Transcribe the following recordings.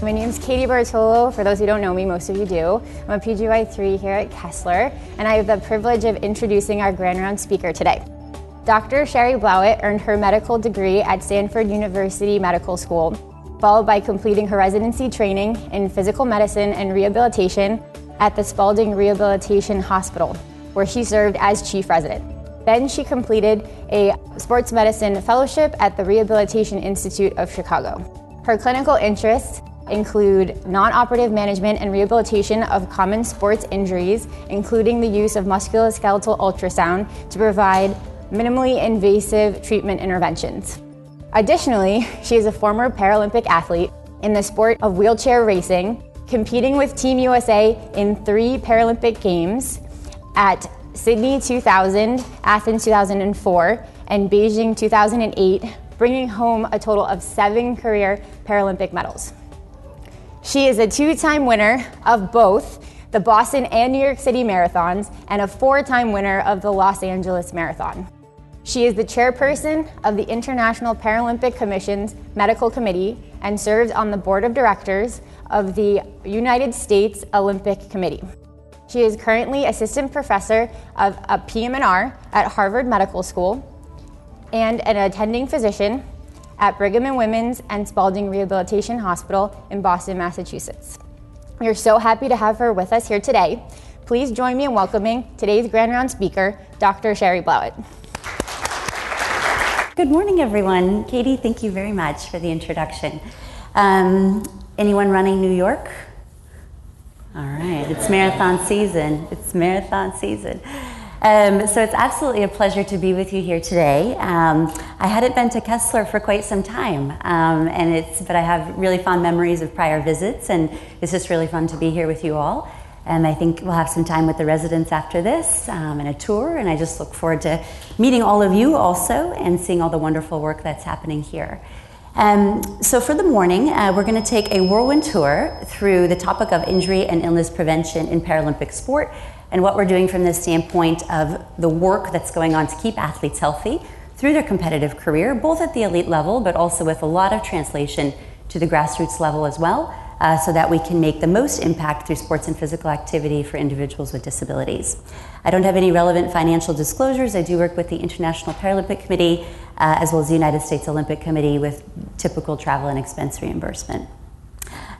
My name is Katie Bartolo. For those who don't know me, most of you do. I'm a PGY3 here at Kessler, and I have the privilege of introducing our Grand Round speaker today. Dr. Cheri Blauwet earned her medical degree at Stanford University Medical School, followed by completing her residency training in physical medicine and rehabilitation at the Spaulding Rehabilitation Hospital, where she served as chief resident. Then she completed a sports medicine fellowship at the Rehabilitation Institute of Chicago. Her clinical interests include non operative management and rehabilitation of common sports injuries, including the use of musculoskeletal ultrasound to provide minimally invasive treatment interventions. Additionally, she is a former Paralympic athlete in the sport of wheelchair racing, competing with Team USA in three Paralympic Games at Sydney 2000, Athens 2004, and Beijing 2008, bringing home a total of seven career Paralympic medals. She is a two time winner of both the Boston and New York City marathons and a four time winner of the Los Angeles Marathon. She is the chairperson of the International Paralympic Commission's Medical Committee and serves on the board of directors of the United States Olympic Committee. She is currently assistant professor of a PM&R at Harvard Medical School and an attending physician at Brigham and Women's and Spaulding Rehabilitation Hospital in Boston, Massachusetts. We are so happy to have her with us here today. Please join me in welcoming today's Grand Round speaker, Dr. Cheri Blauwet. Good morning, everyone. Katie, thank you very much for the introduction. Um, anyone running New York? All right, it's marathon season. It's marathon season. Um, so it's absolutely a pleasure to be with you here today. Um, I hadn't been to Kessler for quite some time, um, and it's but I have really fond memories of prior visits, and it's just really fun to be here with you all. And I think we'll have some time with the residents after this um, and a tour. And I just look forward to meeting all of you also and seeing all the wonderful work that's happening here. Um, so, for the morning, uh, we're going to take a whirlwind tour through the topic of injury and illness prevention in Paralympic sport and what we're doing from the standpoint of the work that's going on to keep athletes healthy through their competitive career, both at the elite level, but also with a lot of translation to the grassroots level as well uh, so that we can make the most impact through sports and physical activity for individuals with disabilities. I don't have any relevant financial disclosures. I do work with the International Paralympic Committee uh, as well as the United States Olympic Committee with typical travel and expense reimbursement.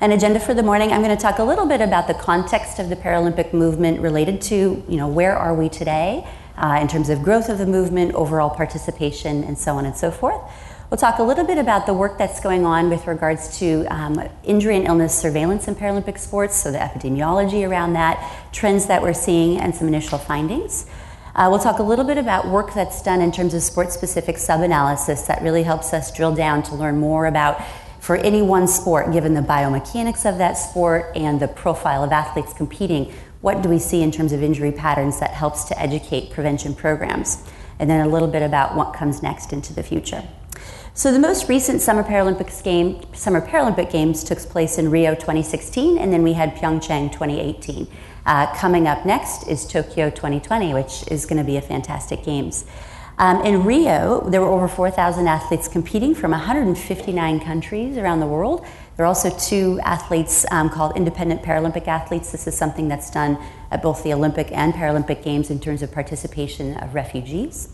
An agenda for the morning, I'm going to talk a little bit about the context of the Paralympic movement related to, you know, where are we today uh, in terms of growth of the movement, overall participation, and so on and so forth. We'll talk a little bit about the work that's going on with regards to um, injury and illness surveillance in Paralympic sports, so the epidemiology around that, trends that we're seeing, and some initial findings. Uh, we'll talk a little bit about work that's done in terms of sport specific sub analysis that really helps us drill down to learn more about, for any one sport, given the biomechanics of that sport and the profile of athletes competing, what do we see in terms of injury patterns that helps to educate prevention programs? And then a little bit about what comes next into the future. So the most recent Summer Paralympics game, Summer Paralympic Games took place in Rio 2016, and then we had Pyeongchang 2018. Uh, coming up next is Tokyo 2020, which is going to be a fantastic games. Um, in Rio, there were over 4,000 athletes competing from 159 countries around the world. There are also two athletes um, called independent Paralympic athletes. This is something that's done at both the Olympic and Paralympic Games in terms of participation of refugees.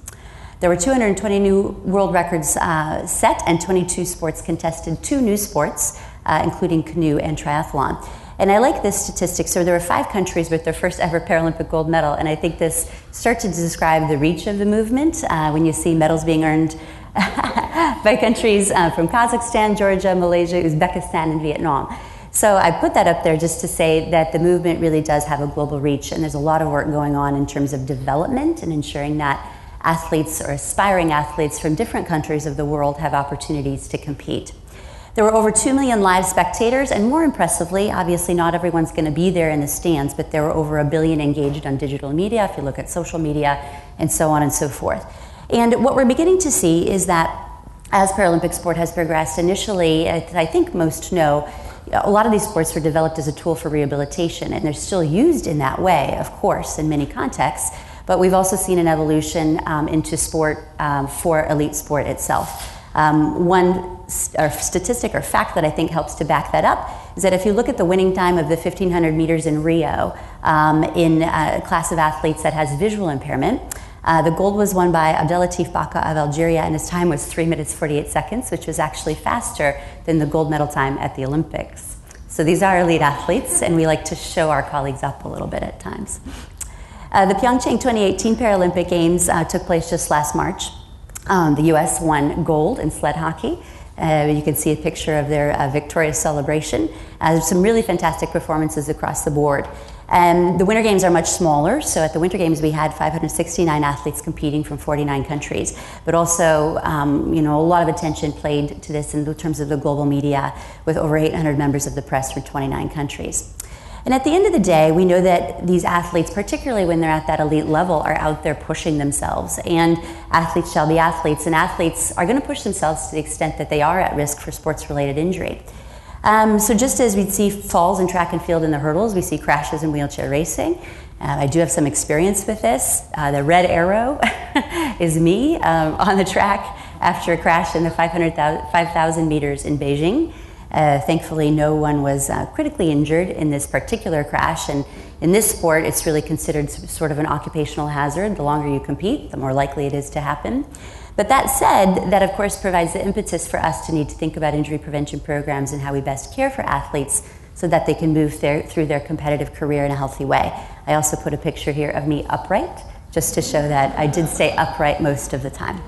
There were 220 new world records uh, set and 22 sports contested, two new sports, uh, including canoe and triathlon. And I like this statistic. So there were five countries with their first ever Paralympic gold medal, and I think this starts to describe the reach of the movement uh, when you see medals being earned by countries uh, from Kazakhstan, Georgia, Malaysia, Uzbekistan, and Vietnam. So I put that up there just to say that the movement really does have a global reach, and there's a lot of work going on in terms of development and ensuring that athletes or aspiring athletes from different countries of the world have opportunities to compete. There were over 2 million live spectators, and more impressively, obviously not everyone's going to be there in the stands, but there were over a billion engaged on digital media, if you look at social media, and so on and so forth. And what we're beginning to see is that as Paralympic sport has progressed, initially, I think most know, a lot of these sports were developed as a tool for rehabilitation, and they're still used in that way, of course, in many contexts. But we've also seen an evolution um, into sport um, for elite sport itself. Um, one st- statistic or fact that I think helps to back that up is that if you look at the winning time of the 1500 meters in Rio um, in a class of athletes that has visual impairment, uh, the gold was won by Abdelatif Baka of Algeria, and his time was 3 minutes 48 seconds, which was actually faster than the gold medal time at the Olympics. So these are elite athletes, and we like to show our colleagues up a little bit at times. Uh, the Pyeongchang 2018 Paralympic Games uh, took place just last March. Um, the U.S. won gold in sled hockey. Uh, you can see a picture of their uh, victorious celebration. Uh, some really fantastic performances across the board. And the Winter Games are much smaller. So at the Winter Games, we had 569 athletes competing from 49 countries. But also, um, you know, a lot of attention played to this in terms of the global media, with over 800 members of the press from 29 countries. And at the end of the day, we know that these athletes, particularly when they're at that elite level, are out there pushing themselves. And athletes shall be athletes, and athletes are going to push themselves to the extent that they are at risk for sports related injury. Um, so, just as we see falls in track and field in the hurdles, we see crashes in wheelchair racing. Uh, I do have some experience with this. Uh, the red arrow is me um, on the track after a crash in the 5,000 meters in Beijing. Uh, thankfully, no one was uh, critically injured in this particular crash. And in this sport, it's really considered sort of an occupational hazard. The longer you compete, the more likely it is to happen. But that said, that of course provides the impetus for us to need to think about injury prevention programs and how we best care for athletes so that they can move their, through their competitive career in a healthy way. I also put a picture here of me upright, just to show that I did stay upright most of the time.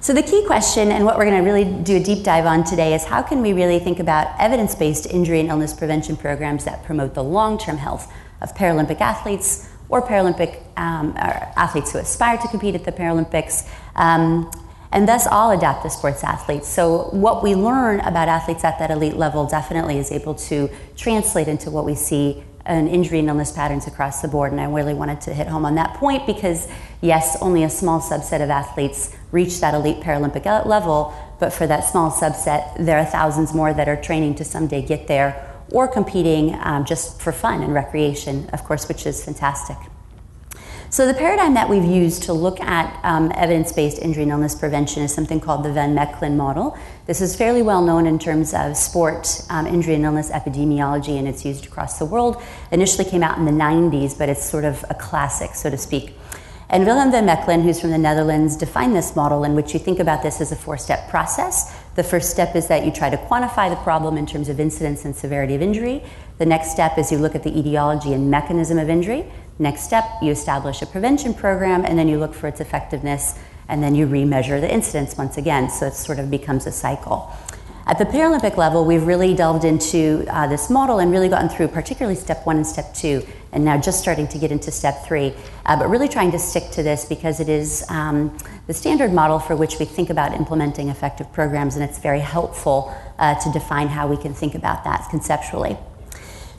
So, the key question, and what we're going to really do a deep dive on today, is how can we really think about evidence based injury and illness prevention programs that promote the long term health of Paralympic athletes or Paralympic um, or athletes who aspire to compete at the Paralympics, um, and thus all adaptive sports athletes. So, what we learn about athletes at that elite level definitely is able to translate into what we see in injury and illness patterns across the board. And I really wanted to hit home on that point because, yes, only a small subset of athletes reach that elite Paralympic level, but for that small subset, there are thousands more that are training to someday get there or competing um, just for fun and recreation, of course, which is fantastic. So, the paradigm that we've used to look at um, evidence based injury and illness prevention is something called the Van Mechelen model. This is fairly well known in terms of sport um, injury and illness epidemiology, and it's used across the world. Initially came out in the 90s, but it's sort of a classic, so to speak. And Willem van Mechelen, who's from the Netherlands, defined this model in which you think about this as a four step process. The first step is that you try to quantify the problem in terms of incidence and severity of injury. The next step is you look at the etiology and mechanism of injury. Next step, you establish a prevention program, and then you look for its effectiveness, and then you remeasure the incidence once again. So it sort of becomes a cycle. At the Paralympic level, we've really delved into uh, this model and really gotten through particularly step one and step two, and now just starting to get into step three. Uh, but really trying to stick to this because it is um, the standard model for which we think about implementing effective programs, and it's very helpful uh, to define how we can think about that conceptually.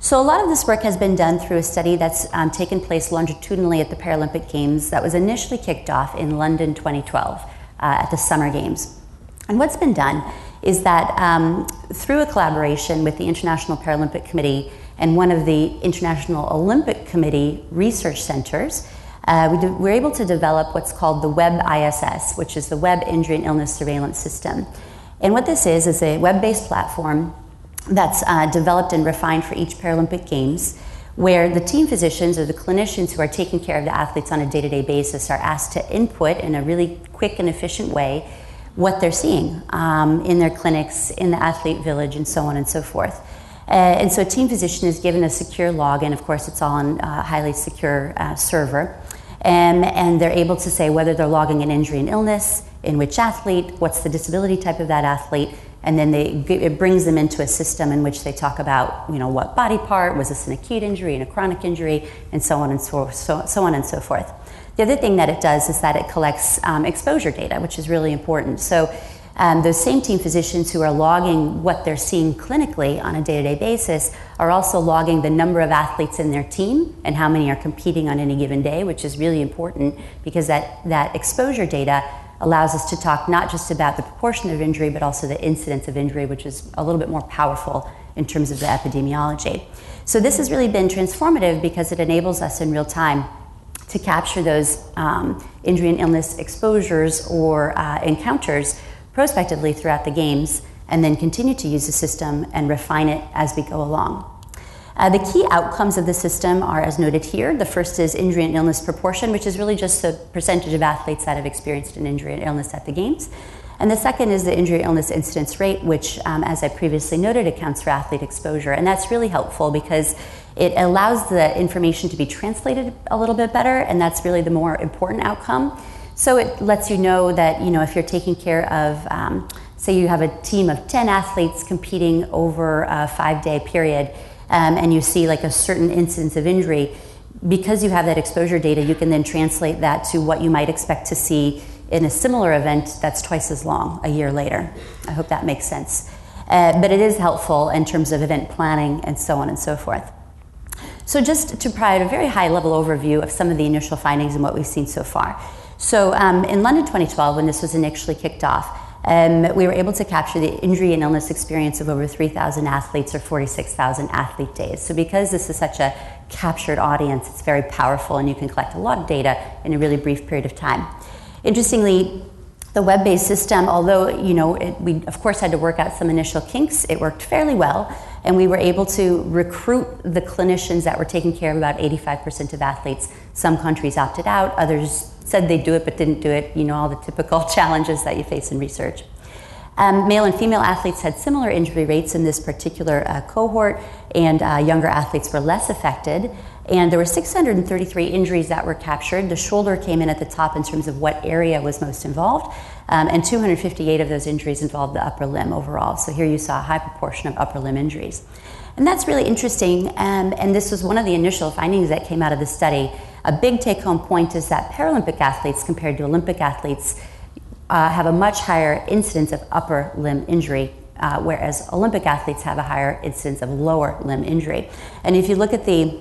So, a lot of this work has been done through a study that's um, taken place longitudinally at the Paralympic Games that was initially kicked off in London 2012 uh, at the Summer Games. And what's been done is that um, through a collaboration with the International Paralympic Committee and one of the International Olympic Committee research centers, uh, we we're able to develop what's called the Web ISS, which is the Web Injury and Illness Surveillance System. And what this is is a web based platform that's uh, developed and refined for each Paralympic Games, where the team physicians or the clinicians who are taking care of the athletes on a day to day basis are asked to input in a really quick and efficient way what they're seeing um, in their clinics, in the athlete village, and so on and so forth. Uh, and so a team physician is given a secure login. Of course, it's all on a highly secure uh, server. And, and they're able to say whether they're logging an injury and illness, in which athlete, what's the disability type of that athlete, and then they, it brings them into a system in which they talk about, you know, what body part, was this an acute injury and a chronic injury, and so on and so, so, so on and so forth. The other thing that it does is that it collects um, exposure data, which is really important. So um, those same team physicians who are logging what they're seeing clinically on a day to day basis are also logging the number of athletes in their team and how many are competing on any given day, which is really important because that, that exposure data allows us to talk not just about the proportion of injury, but also the incidence of injury, which is a little bit more powerful in terms of the epidemiology. So, this has really been transformative because it enables us in real time to capture those um, injury and illness exposures or uh, encounters prospectively throughout the games, and then continue to use the system and refine it as we go along. Uh, the key outcomes of the system are as noted here. The first is injury and illness proportion, which is really just the percentage of athletes that have experienced an injury and illness at the games. And the second is the injury illness incidence rate, which, um, as I previously noted, accounts for athlete exposure. And that's really helpful because it allows the information to be translated a little bit better, and that's really the more important outcome. So it lets you know that, you know, if you're taking care of, um, say you have a team of 10 athletes competing over a five day period, um, and you see like a certain incidence of injury, because you have that exposure data, you can then translate that to what you might expect to see in a similar event that's twice as long a year later. I hope that makes sense. Uh, but it is helpful in terms of event planning and so on and so forth. So, just to provide a very high level overview of some of the initial findings and what we've seen so far. So, um, in London 2012, when this was initially kicked off, um, we were able to capture the injury and illness experience of over 3,000 athletes or 46,000 athlete days. So, because this is such a captured audience, it's very powerful and you can collect a lot of data in a really brief period of time. Interestingly, the web-based system, although you know it, we of course had to work out some initial kinks, it worked fairly well, and we were able to recruit the clinicians that were taking care of about 85% of athletes. Some countries opted out, others said they'd do it but didn't do it. You know all the typical challenges that you face in research. Um, male and female athletes had similar injury rates in this particular uh, cohort, and uh, younger athletes were less affected. And there were 633 injuries that were captured. The shoulder came in at the top in terms of what area was most involved, um, and 258 of those injuries involved the upper limb overall. So here you saw a high proportion of upper limb injuries. And that's really interesting, um, and this was one of the initial findings that came out of the study. A big take home point is that Paralympic athletes compared to Olympic athletes uh, have a much higher incidence of upper limb injury, uh, whereas Olympic athletes have a higher incidence of lower limb injury. And if you look at the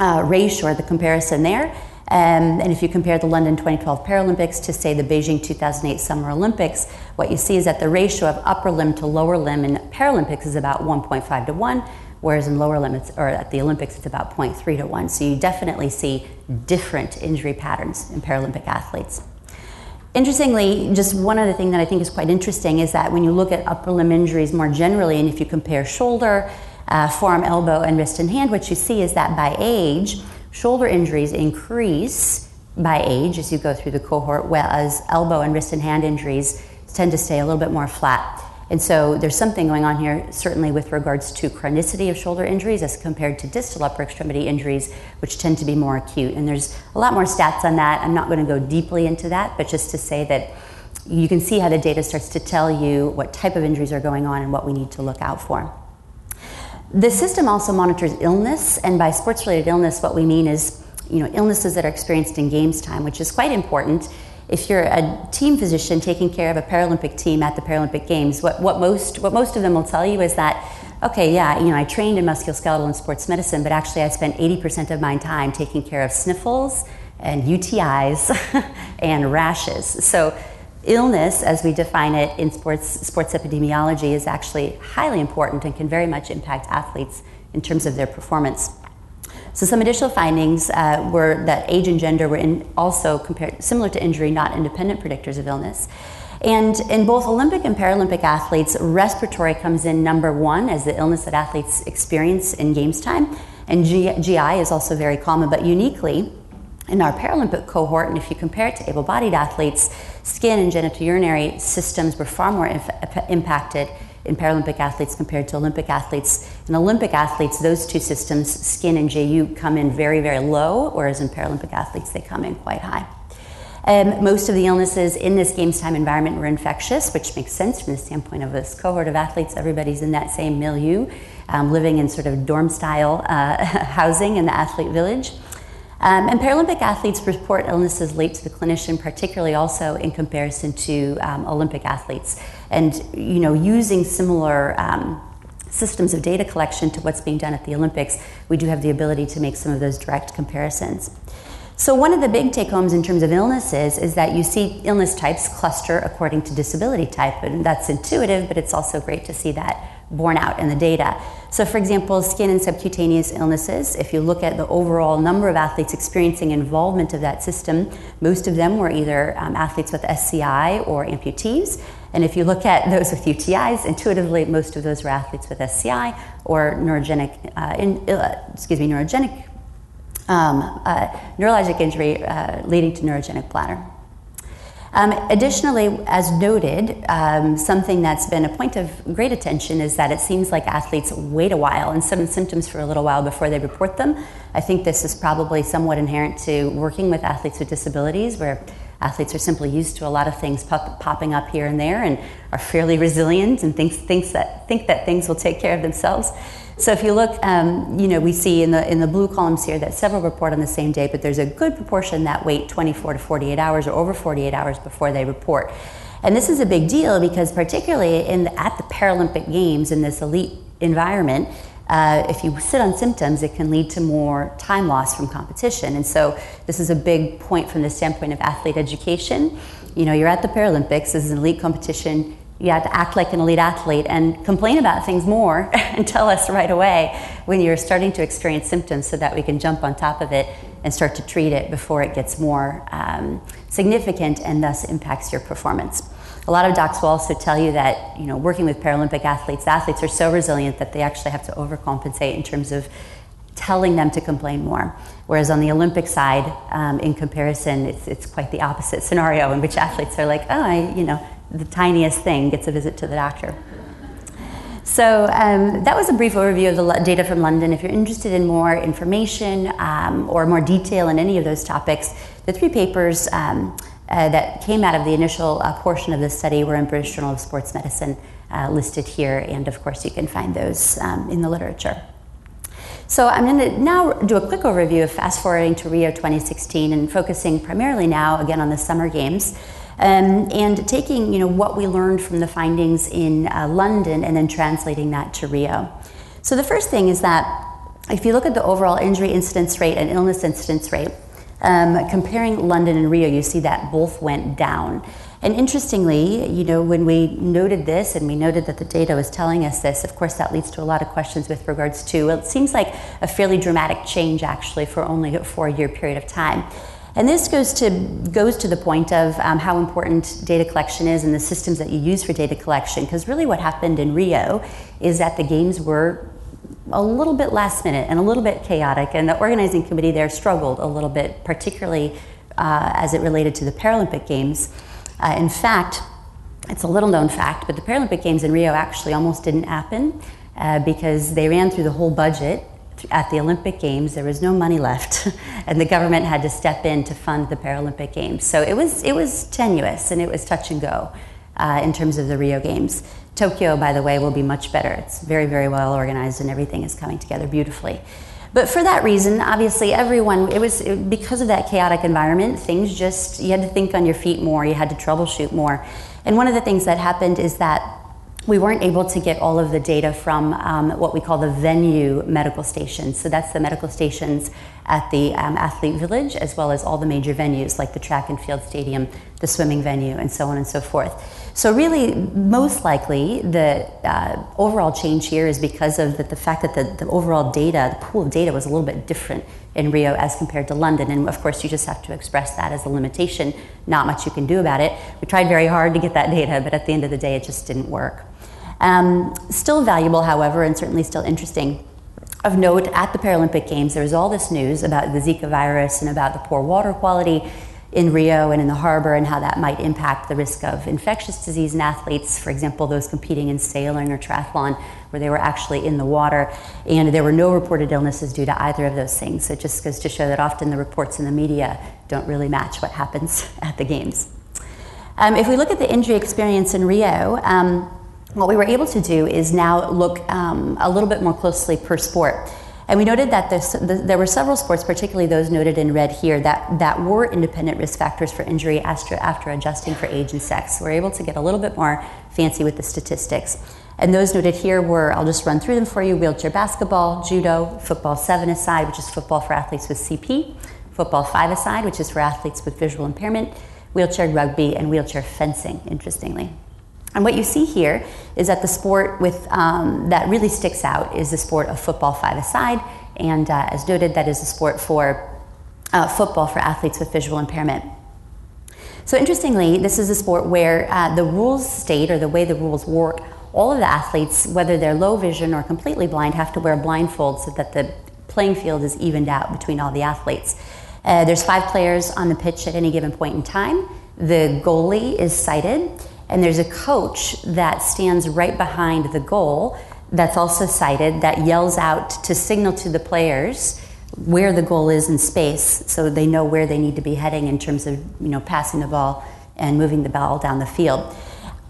uh, ratio or the comparison there, um, and if you compare the London 2012 Paralympics to, say, the Beijing 2008 Summer Olympics, what you see is that the ratio of upper limb to lower limb in Paralympics is about 1.5 to 1, whereas in lower limits, or at the Olympics, it's about 0.3 to 1. So you definitely see different injury patterns in Paralympic athletes. Interestingly, just one other thing that I think is quite interesting is that when you look at upper limb injuries more generally, and if you compare shoulder, uh, forearm, elbow, and wrist and hand, what you see is that by age, shoulder injuries increase by age as you go through the cohort, whereas elbow and wrist and hand injuries tend to stay a little bit more flat. And so there's something going on here, certainly with regards to chronicity of shoulder injuries as compared to distal upper extremity injuries, which tend to be more acute. And there's a lot more stats on that. I'm not going to go deeply into that, but just to say that you can see how the data starts to tell you what type of injuries are going on and what we need to look out for. The system also monitors illness, and by sports related illness, what we mean is you know, illnesses that are experienced in games time, which is quite important if you're a team physician taking care of a Paralympic team at the Paralympic Games, what, what, most, what most of them will tell you is that, okay, yeah, you know, I trained in musculoskeletal and sports medicine, but actually I spent 80% of my time taking care of sniffles and UTIs and rashes. So illness, as we define it in sports, sports epidemiology, is actually highly important and can very much impact athletes in terms of their performance. So some additional findings uh, were that age and gender were also compared, similar to injury, not independent predictors of illness. And in both Olympic and Paralympic athletes, respiratory comes in number one as the illness that athletes experience in games time. And GI is also very common, but uniquely, in our Paralympic cohort, and if you compare it to able bodied athletes, skin and genitourinary systems were far more inf- impacted in Paralympic athletes compared to Olympic athletes. In Olympic athletes, those two systems, skin and GU, come in very, very low, whereas in Paralympic athletes, they come in quite high. Um, most of the illnesses in this games time environment were infectious, which makes sense from the standpoint of this cohort of athletes. Everybody's in that same milieu, um, living in sort of dorm style uh, housing in the athlete village. Um, and Paralympic athletes report illnesses late to the clinician, particularly also in comparison to um, Olympic athletes. And you know, using similar um, systems of data collection to what's being done at the Olympics, we do have the ability to make some of those direct comparisons. So, one of the big take homes in terms of illnesses is that you see illness types cluster according to disability type, and that's intuitive, but it's also great to see that borne out in the data. So, for example, skin and subcutaneous illnesses, if you look at the overall number of athletes experiencing involvement of that system, most of them were either um, athletes with SCI or amputees. And if you look at those with UTIs, intuitively, most of those were athletes with SCI or neurogenic, uh, in, uh, excuse me, neurogenic, um, uh, neurologic injury uh, leading to neurogenic bladder. Um, additionally, as noted, um, something that's been a point of great attention is that it seems like athletes wait a while and some symptoms for a little while before they report them. I think this is probably somewhat inherent to working with athletes with disabilities, where athletes are simply used to a lot of things pop- popping up here and there and are fairly resilient and thinks, thinks that, think that things will take care of themselves. So if you look, um, you know, we see in the in the blue columns here that several report on the same day, but there's a good proportion that wait 24 to 48 hours or over 48 hours before they report. And this is a big deal because particularly in the, at the Paralympic Games in this elite environment, uh, if you sit on symptoms, it can lead to more time loss from competition. And so this is a big point from the standpoint of athlete education. You know, you're at the Paralympics, this is an elite competition you have to act like an elite athlete and complain about things more and tell us right away when you're starting to experience symptoms so that we can jump on top of it and start to treat it before it gets more um, significant and thus impacts your performance. A lot of docs will also tell you that you know working with Paralympic athletes, athletes are so resilient that they actually have to overcompensate in terms of telling them to complain more. Whereas on the Olympic side, um, in comparison, it's, it's quite the opposite scenario in which athletes are like, oh, I, you know, the tiniest thing gets a visit to the doctor. So um, that was a brief overview of the data from London. If you're interested in more information um, or more detail in any of those topics, the three papers um, uh, that came out of the initial uh, portion of the study were in British Journal of Sports Medicine, uh, listed here, and of course you can find those um, in the literature. So I'm going to now do a quick overview of fast forwarding to Rio 2016 and focusing primarily now again on the Summer Games. Um, and taking you know what we learned from the findings in uh, London and then translating that to Rio. So the first thing is that if you look at the overall injury incidence rate and illness incidence rate, um, comparing London and Rio, you see that both went down. And interestingly, you know, when we noted this and we noted that the data was telling us this, of course, that leads to a lot of questions with regards to, well, it seems like a fairly dramatic change actually for only a four year period of time. And this goes to goes to the point of um, how important data collection is and the systems that you use for data collection. Because really, what happened in Rio is that the games were a little bit last minute and a little bit chaotic, and the organizing committee there struggled a little bit, particularly uh, as it related to the Paralympic Games. Uh, in fact, it's a little known fact, but the Paralympic Games in Rio actually almost didn't happen uh, because they ran through the whole budget at the Olympic Games, there was no money left, and the government had to step in to fund the Paralympic Games. So it was, it was tenuous and it was touch and go uh, in terms of the Rio Games. Tokyo, by the way, will be much better. It's very, very well organized and everything is coming together beautifully. But for that reason, obviously, everyone, it was it, because of that chaotic environment, things just, you had to think on your feet more, you had to troubleshoot more. And one of the things that happened is that we weren't able to get all of the data from um, what we call the venue medical stations. So that's the medical stations at the um, athlete village, as well as all the major venues like the track and field stadium, the swimming venue, and so on and so forth. So, really, most likely, the uh, overall change here is because of the, the fact that the, the overall data, the pool of data, was a little bit different in Rio as compared to London. And of course, you just have to express that as a limitation. Not much you can do about it. We tried very hard to get that data, but at the end of the day, it just didn't work. Um, still valuable, however, and certainly still interesting. Of note, at the Paralympic Games, there was all this news about the Zika virus and about the poor water quality in Rio and in the harbor and how that might impact the risk of infectious disease in athletes, for example, those competing in sailing or triathlon, where they were actually in the water. And there were no reported illnesses due to either of those things. So it just goes to show that often the reports in the media don't really match what happens at the Games. Um, if we look at the injury experience in Rio, um, what we were able to do is now look um, a little bit more closely per sport. And we noted that the, there were several sports, particularly those noted in red here, that, that were independent risk factors for injury after, after adjusting for age and sex. We're able to get a little bit more fancy with the statistics. And those noted here were, I'll just run through them for you wheelchair basketball, judo, football seven aside, which is football for athletes with CP, football five aside, which is for athletes with visual impairment, wheelchair rugby, and wheelchair fencing, interestingly. And what you see here is that the sport with, um, that really sticks out is the sport of football five-a-side, and uh, as noted, that is a sport for uh, football for athletes with visual impairment. So, interestingly, this is a sport where uh, the rules state, or the way the rules work, all of the athletes, whether they're low vision or completely blind, have to wear blindfolds so that the playing field is evened out between all the athletes. Uh, there's five players on the pitch at any given point in time. The goalie is sighted, and there's a coach that stands right behind the goal that's also sighted that yells out to signal to the players where the goal is in space so they know where they need to be heading in terms of you know passing the ball and moving the ball down the field.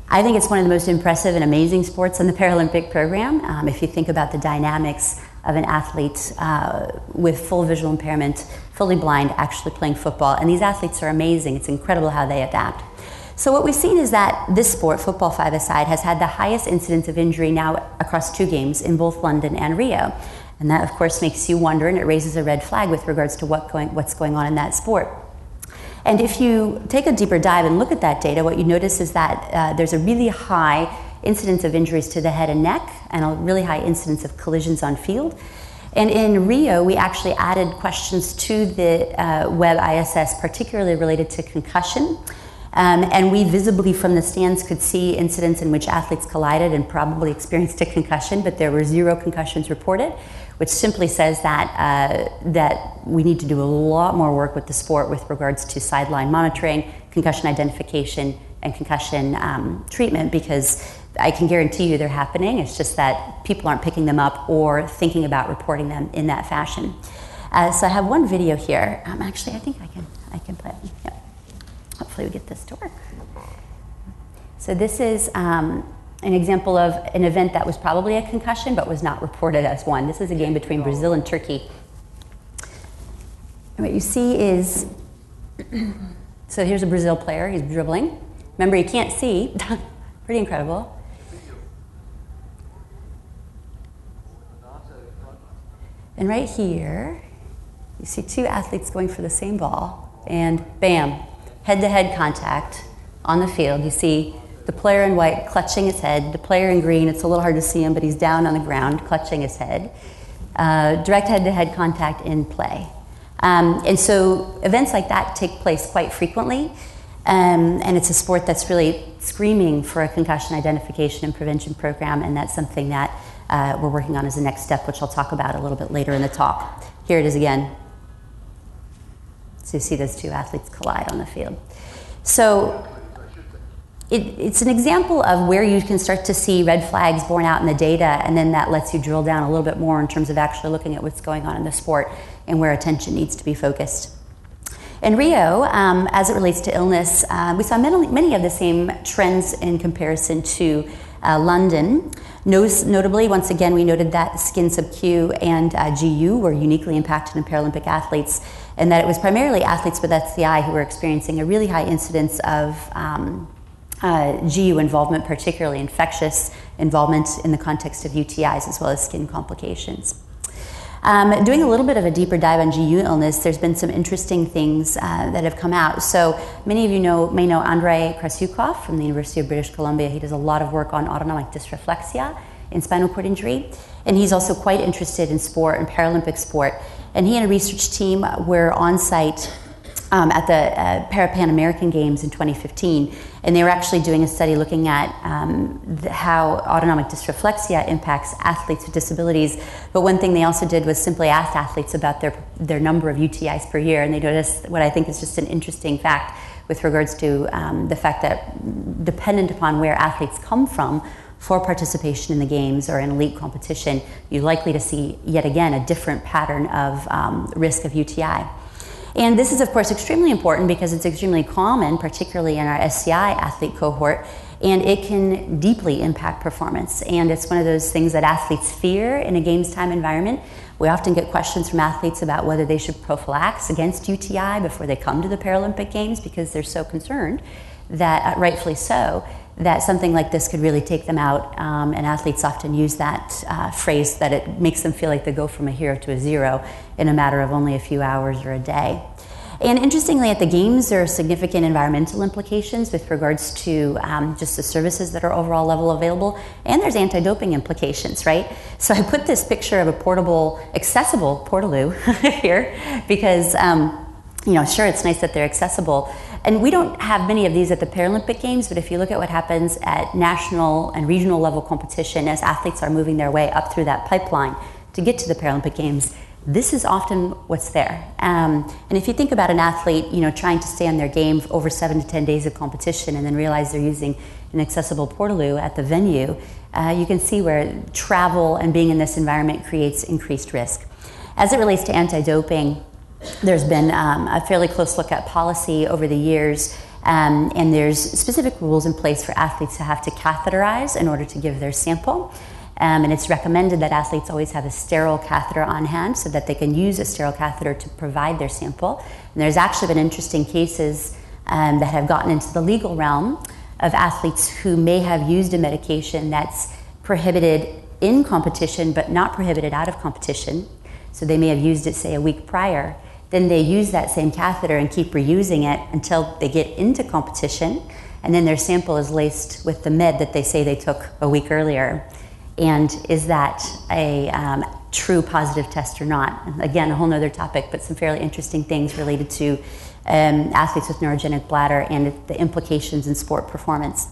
I think it's one of the most impressive and amazing sports in the Paralympic program. Um, if you think about the dynamics of an athlete uh, with full visual impairment, fully blind, actually playing football, and these athletes are amazing. It's incredible how they adapt. So what we've seen is that this sport, football five-a-side, has had the highest incidence of injury now across two games in both London and Rio. And that, of course, makes you wonder, and it raises a red flag with regards to what going, what's going on in that sport. And if you take a deeper dive and look at that data, what you notice is that uh, there's a really high incidence of injuries to the head and neck, and a really high incidence of collisions on field. And in Rio, we actually added questions to the uh, Web ISS, particularly related to concussion. Um, and we visibly from the stands could see incidents in which athletes collided and probably experienced a concussion, but there were zero concussions reported, which simply says that, uh, that we need to do a lot more work with the sport with regards to sideline monitoring, concussion identification, and concussion um, treatment because I can guarantee you they're happening. It's just that people aren't picking them up or thinking about reporting them in that fashion. Uh, so I have one video here. Um, actually, I think I can I can play it. Yep. Hopefully we get this to work. So this is um, an example of an event that was probably a concussion but was not reported as one. This is a game between Brazil and Turkey. And what you see is, so here's a Brazil player, he's dribbling. Remember, you can't see, pretty incredible. And right here, you see two athletes going for the same ball, and bam, head to head contact on the field. You see the player in white clutching his head, the player in green, it's a little hard to see him, but he's down on the ground clutching his head. Uh, direct head to head contact in play. Um, and so events like that take place quite frequently. Um, and it's a sport that's really screaming for a concussion identification and prevention program, and that's something that uh, we're working on as the next step, which I'll talk about a little bit later in the talk. Here it is again. So you see those two athletes collide on the field. So it, it's an example of where you can start to see red flags borne out in the data, and then that lets you drill down a little bit more in terms of actually looking at what's going on in the sport and where attention needs to be focused. In Rio, um, as it relates to illness, uh, we saw many, many, of the same trends in comparison to uh, London. notably, once again, we noted that skin sub-Q and uh, GU were uniquely impacted in Paralympic athletes, and that it was primarily athletes with SCI who were experiencing a really high incidence of um, uh, GU involvement, particularly infectious involvement in the context of UTIs as well as skin complications. Um, doing a little bit of a deeper dive on GU illness, there's been some interesting things uh, that have come out. So many of you know may know Andrei Krassioukov from the University of British Columbia. He does a lot of work on autonomic dysreflexia in spinal cord injury, and he's also quite interested in sport and Paralympic sport. And he and a research team were on site um, at the uh, Parapan American Games in 2015, and they were actually doing a study looking at um, the, how autonomic dysreflexia impacts athletes with disabilities. But one thing they also did was simply ask athletes about their their number of UTIs per year, and they noticed what I think is just an interesting fact with regards to um, the fact that dependent upon where athletes come from for participation in the games or in elite competition, you're likely to see yet again a different pattern of um, risk of UTI. And this is, of course, extremely important because it's extremely common, particularly in our SCI athlete cohort, and it can deeply impact performance. And it's one of those things that athletes fear in a games time environment. We often get questions from athletes about whether they should prophylax against UTI before they come to the Paralympic Games because they're so concerned that, uh, rightfully so, that something like this could really take them out. Um, and athletes often use that uh, phrase that it makes them feel like they go from a hero to a zero in a matter of only a few hours or a day. And interestingly, at the Games, there are significant environmental implications with regards to um, just the services that are overall level available, and there's anti-doping implications, right? So I put this picture of a portable, accessible Portaloo here because um, you know, sure, it's nice that they're accessible. And we don't have many of these at the Paralympic Games, but if you look at what happens at national and regional level competition as athletes are moving their way up through that pipeline to get to the Paralympic Games, this is often what's there. Um, and if you think about an athlete, you know, trying to stay on their game over seven to ten days of competition, and then realize they're using an accessible portaloo at the venue, uh, you can see where travel and being in this environment creates increased risk. As it relates to anti-doping, there's been um, a fairly close look at policy over the years. Um, and there's specific rules in place for athletes to have to catheterize in order to give their sample. Um, and it's recommended that athletes always have a sterile catheter on hand so that they can use a sterile catheter to provide their sample. And there's actually been interesting cases um, that have gotten into the legal realm of athletes who may have used a medication that's prohibited in competition but not prohibited out of competition. So they may have used it, say, a week prior. Then they use that same catheter and keep reusing it until they get into competition. And then their sample is laced with the med that they say they took a week earlier and is that a um, true positive test or not? Again, a whole other topic, but some fairly interesting things related to um, athletes with neurogenic bladder and the implications in sport performance.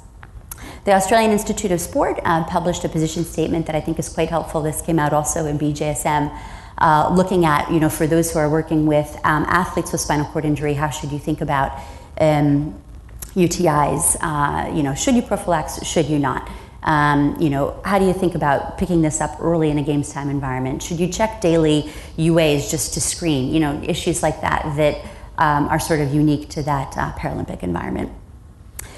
The Australian Institute of Sport uh, published a position statement that I think is quite helpful. This came out also in BJSM. Uh, looking at, you know, for those who are working with um, athletes with spinal cord injury, how should you think about um, UTIs? Uh, you know, should you prophylax? Should you not? Um, you know, how do you think about picking this up early in a games time environment? Should you check daily UAs just to screen? You know, issues like that that um, are sort of unique to that uh, Paralympic environment.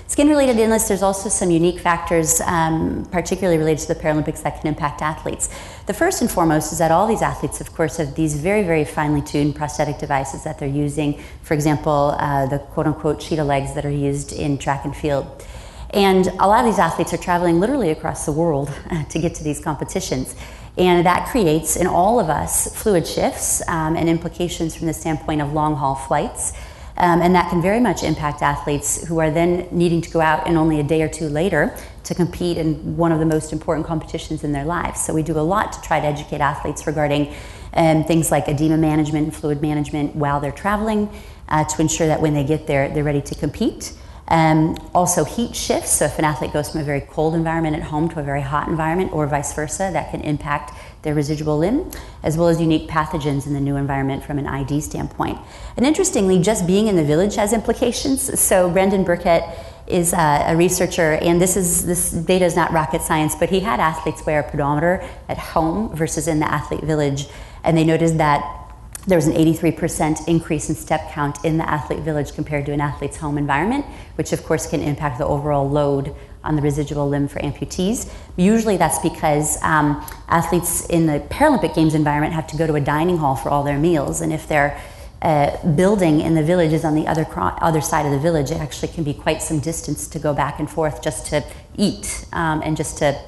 Skin-related illness, there's also some unique factors, um, particularly related to the Paralympics, that can impact athletes. The first and foremost is that all these athletes, of course, have these very, very finely tuned prosthetic devices that they're using. For example, uh, the quote-unquote cheetah legs that are used in track and field. And a lot of these athletes are traveling literally across the world to get to these competitions. And that creates in all of us fluid shifts um, and implications from the standpoint of long haul flights. Um, and that can very much impact athletes who are then needing to go out and only a day or two later to compete in one of the most important competitions in their lives. So we do a lot to try to educate athletes regarding um, things like edema management and fluid management while they're traveling uh, to ensure that when they get there, they're ready to compete. Um, also, heat shifts. So, if an athlete goes from a very cold environment at home to a very hot environment, or vice versa, that can impact their residual limb, as well as unique pathogens in the new environment from an ID standpoint. And interestingly, just being in the village has implications. So, Brendan Burkett is a, a researcher, and this is this data is not rocket science, but he had athletes wear a pedometer at home versus in the athlete village, and they noticed that there was an 83% increase in step count in the athlete village compared to an athlete's home environment, which of course can impact the overall load on the residual limb for amputees. Usually that's because um, athletes in the Paralympic Games environment have to go to a dining hall for all their meals, and if their uh, building in the village is on the other, other side of the village, it actually can be quite some distance to go back and forth just to eat um, and just to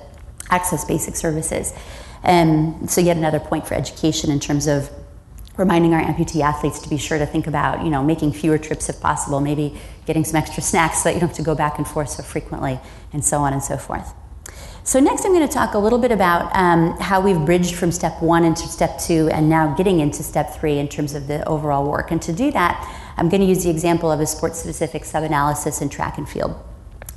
access basic services. And so, yet another point for education in terms of reminding our amputee athletes to be sure to think about, you know, making fewer trips if possible, maybe getting some extra snacks so that you don't have to go back and forth so frequently, and so on and so forth. So next I'm going to talk a little bit about um, how we've bridged from step one into step two and now getting into step three in terms of the overall work. And to do that, I'm going to use the example of a sports-specific sub-analysis in track and field.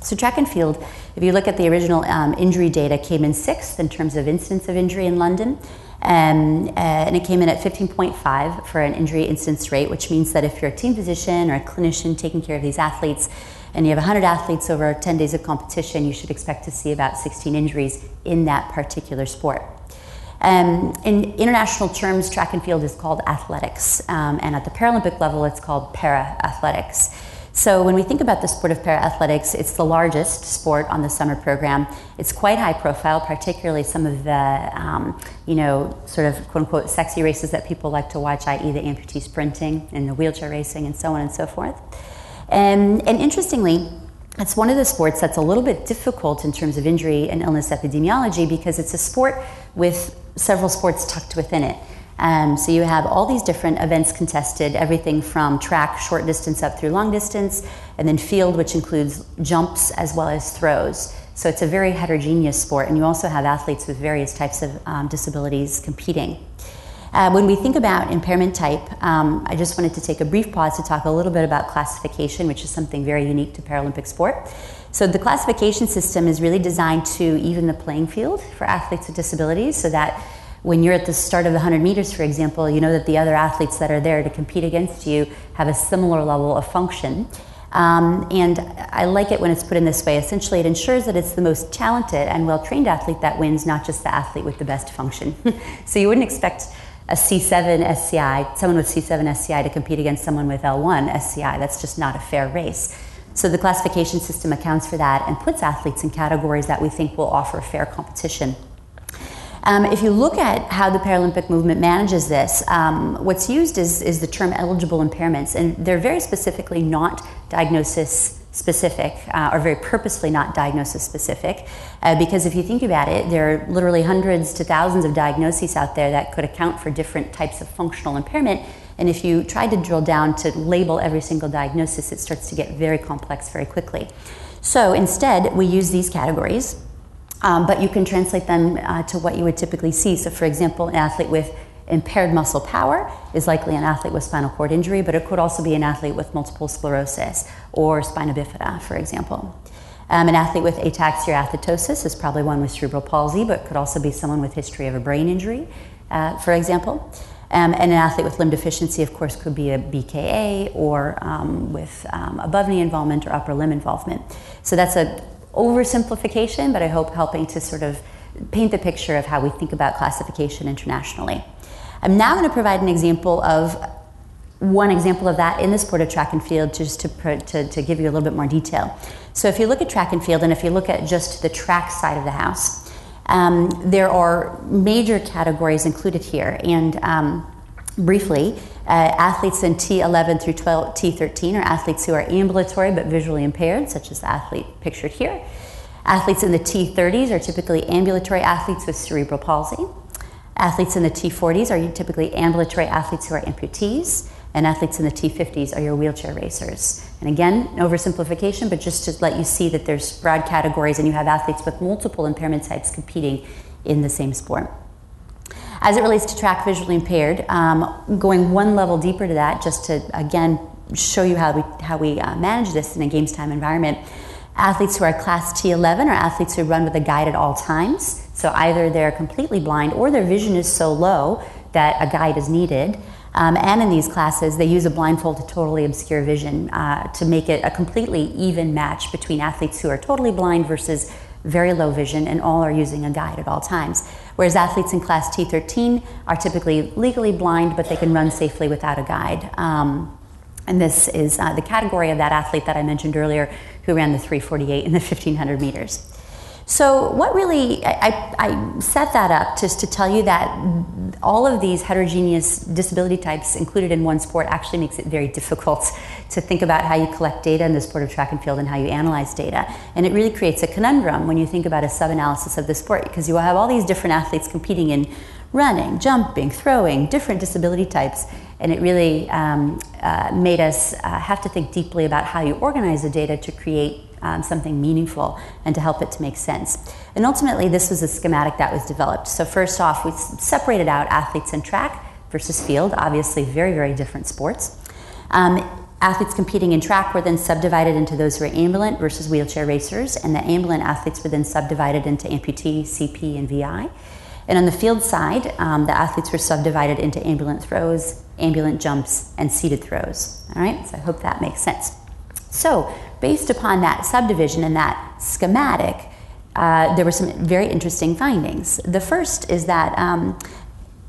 So track and field, if you look at the original um, injury data, came in sixth in terms of incidence of injury in London. Um, uh, and it came in at 15.5 for an injury incidence rate, which means that if you're a team physician or a clinician taking care of these athletes, and you have 100 athletes over 10 days of competition, you should expect to see about 16 injuries in that particular sport. Um, in international terms, track and field is called athletics, um, and at the Paralympic level, it's called para athletics. So when we think about the sport of para athletics, it's the largest sport on the summer program. It's quite high profile, particularly some of the, um, you know, sort of quote unquote sexy races that people like to watch, i.e., the amputee sprinting and the wheelchair racing and so on and so forth. And, and interestingly, it's one of the sports that's a little bit difficult in terms of injury and illness epidemiology because it's a sport with several sports tucked within it. Um, so you have all these different events contested, everything from track, short distance up through long distance, and then field, which includes jumps as well as throws. So it's a very heterogeneous sport, and you also have athletes with various types of um, disabilities competing. Uh, when we think about impairment type, um, I just wanted to take a brief pause to talk a little bit about classification, which is something very unique to Paralympic sport. So, the classification system is really designed to even the playing field for athletes with disabilities so that when you're at the start of the 100 meters, for example, you know that the other athletes that are there to compete against you have a similar level of function. Um, and I like it when it's put in this way. Essentially, it ensures that it's the most talented and well trained athlete that wins, not just the athlete with the best function. so you wouldn't expect a C7 SCI, someone with C7 SCI, to compete against someone with L1 SCI. That's just not a fair race. So the classification system accounts for that and puts athletes in categories that we think will offer fair competition. Um, if you look at how the Paralympic movement manages this, um, what's used is, is the term eligible impairments, and they're very specifically not diagnosis specific uh, or very purposefully not diagnosis specific uh, because if you think about it there are literally hundreds to thousands of diagnoses out there that could account for different types of functional impairment and if you try to drill down to label every single diagnosis it starts to get very complex very quickly. So instead we use these categories um, but you can translate them uh, to what you would typically see. So, for example, an athlete with impaired muscle power is likely an athlete with spinal cord injury, but it could also be an athlete with multiple sclerosis or spina bifida, for example. Um, an athlete with ataxia or athetosis is probably one with cerebral palsy, but could also be someone with history of a brain injury, uh, for example. Um, and an athlete with limb deficiency, of course, could be a BKA or um, with um, above knee involvement or upper limb involvement. So that's a oversimplification, but I hope helping to sort of paint the picture of how we think about classification internationally. I'm now going to provide an example of one example of that in the sport of track and field just to, to, to give you a little bit more detail. So if you look at track and field and if you look at just the track side of the house, um, there are major categories included here. And um, briefly, uh, athletes in T11 through 12, T13 are athletes who are ambulatory but visually impaired, such as the athlete pictured here. Athletes in the T30s are typically ambulatory athletes with cerebral palsy. Athletes in the T40s are typically ambulatory athletes who are amputees. And athletes in the T50s are your wheelchair racers. And again, oversimplification, but just to let you see that there's broad categories and you have athletes with multiple impairment types competing in the same sport. As it relates to track visually impaired, um, going one level deeper to that, just to again show you how we, how we uh, manage this in a games time environment, athletes who are class T11 are athletes who run with a guide at all times. So either they're completely blind or their vision is so low that a guide is needed. Um, and in these classes, they use a blindfold to totally obscure vision uh, to make it a completely even match between athletes who are totally blind versus very low vision, and all are using a guide at all times. Whereas athletes in class T13 are typically legally blind, but they can run safely without a guide. Um, and this is uh, the category of that athlete that I mentioned earlier who ran the 348 in the 1500 meters. So, what really, I, I, set that up just to tell you that all of these heterogeneous disability types included in one sport actually makes it very difficult to think about how you collect data in the sport of track and field and how you analyze data. And it really creates a conundrum when you think about a sub analysis of the sport because you will have all these different athletes competing in running, jumping, throwing, different disability types. And it really um, uh, made us uh, have to think deeply about how you organize the data to create um, something meaningful and to help it to make sense. And ultimately, this was a schematic that was developed. So, first off, we separated out athletes in track versus field, obviously, very, very different sports. Um, athletes competing in track were then subdivided into those who are ambulant versus wheelchair racers, and the ambulant athletes were then subdivided into amputee, CP, and VI. And on the field side, um, the athletes were subdivided into ambulant throws, ambulant jumps, and seated throws. All right, so I hope that makes sense. So, based upon that subdivision and that schematic, uh, there were some very interesting findings. The first is that um,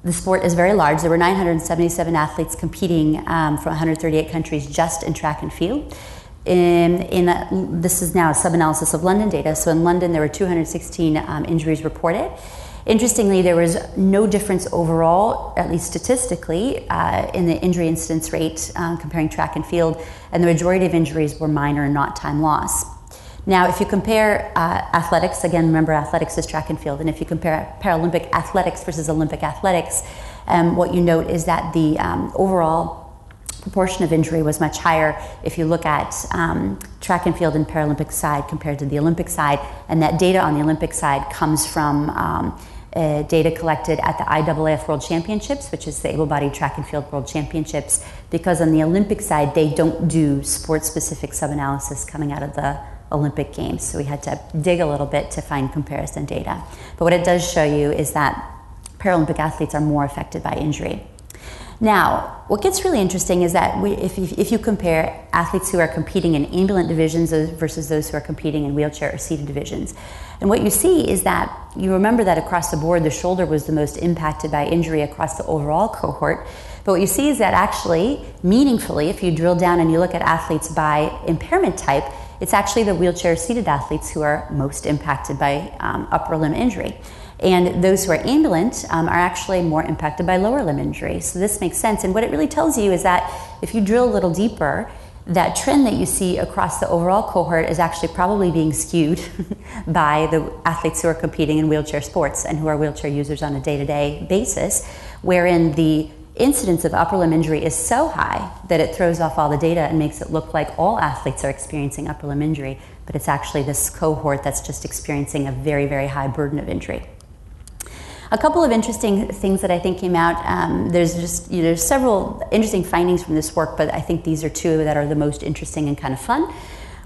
the sport is very large. There were 977 athletes competing um, from 138 countries just in track and field. In, in a, this is now a sub-analysis of London data. So in London, there were 216 um, injuries reported. Interestingly, there was no difference overall, at least statistically, uh, in the injury incidence rate um, comparing track and field, and the majority of injuries were minor and not time loss. Now, if you compare uh, athletics, again, remember athletics is track and field, and if you compare Paralympic athletics versus Olympic athletics, um, what you note is that the um, overall proportion of injury was much higher if you look at um, track and field and Paralympic side compared to the Olympic side, and that data on the Olympic side comes from um, uh, data collected at the IAAF World Championships, which is the able bodied track and field World Championships, because on the Olympic side, they don't do sport specific sub analysis coming out of the Olympic Games. So we had to dig a little bit to find comparison data. But what it does show you is that Paralympic athletes are more affected by injury. Now, what gets really interesting is that we, if, if you compare athletes who are competing in ambulant divisions versus those who are competing in wheelchair or seated divisions, and what you see is that you remember that across the board, the shoulder was the most impacted by injury across the overall cohort. But what you see is that actually, meaningfully, if you drill down and you look at athletes by impairment type, it's actually the wheelchair seated athletes who are most impacted by um, upper limb injury. And those who are ambulant um, are actually more impacted by lower limb injury. So this makes sense. And what it really tells you is that if you drill a little deeper, that trend that you see across the overall cohort is actually probably being skewed by the athletes who are competing in wheelchair sports and who are wheelchair users on a day to day basis, wherein the incidence of upper limb injury is so high that it throws off all the data and makes it look like all athletes are experiencing upper limb injury, but it's actually this cohort that's just experiencing a very, very high burden of injury. A couple of interesting things that I think came out. Um, there's just you know, there's several interesting findings from this work, but I think these are two that are the most interesting and kind of fun.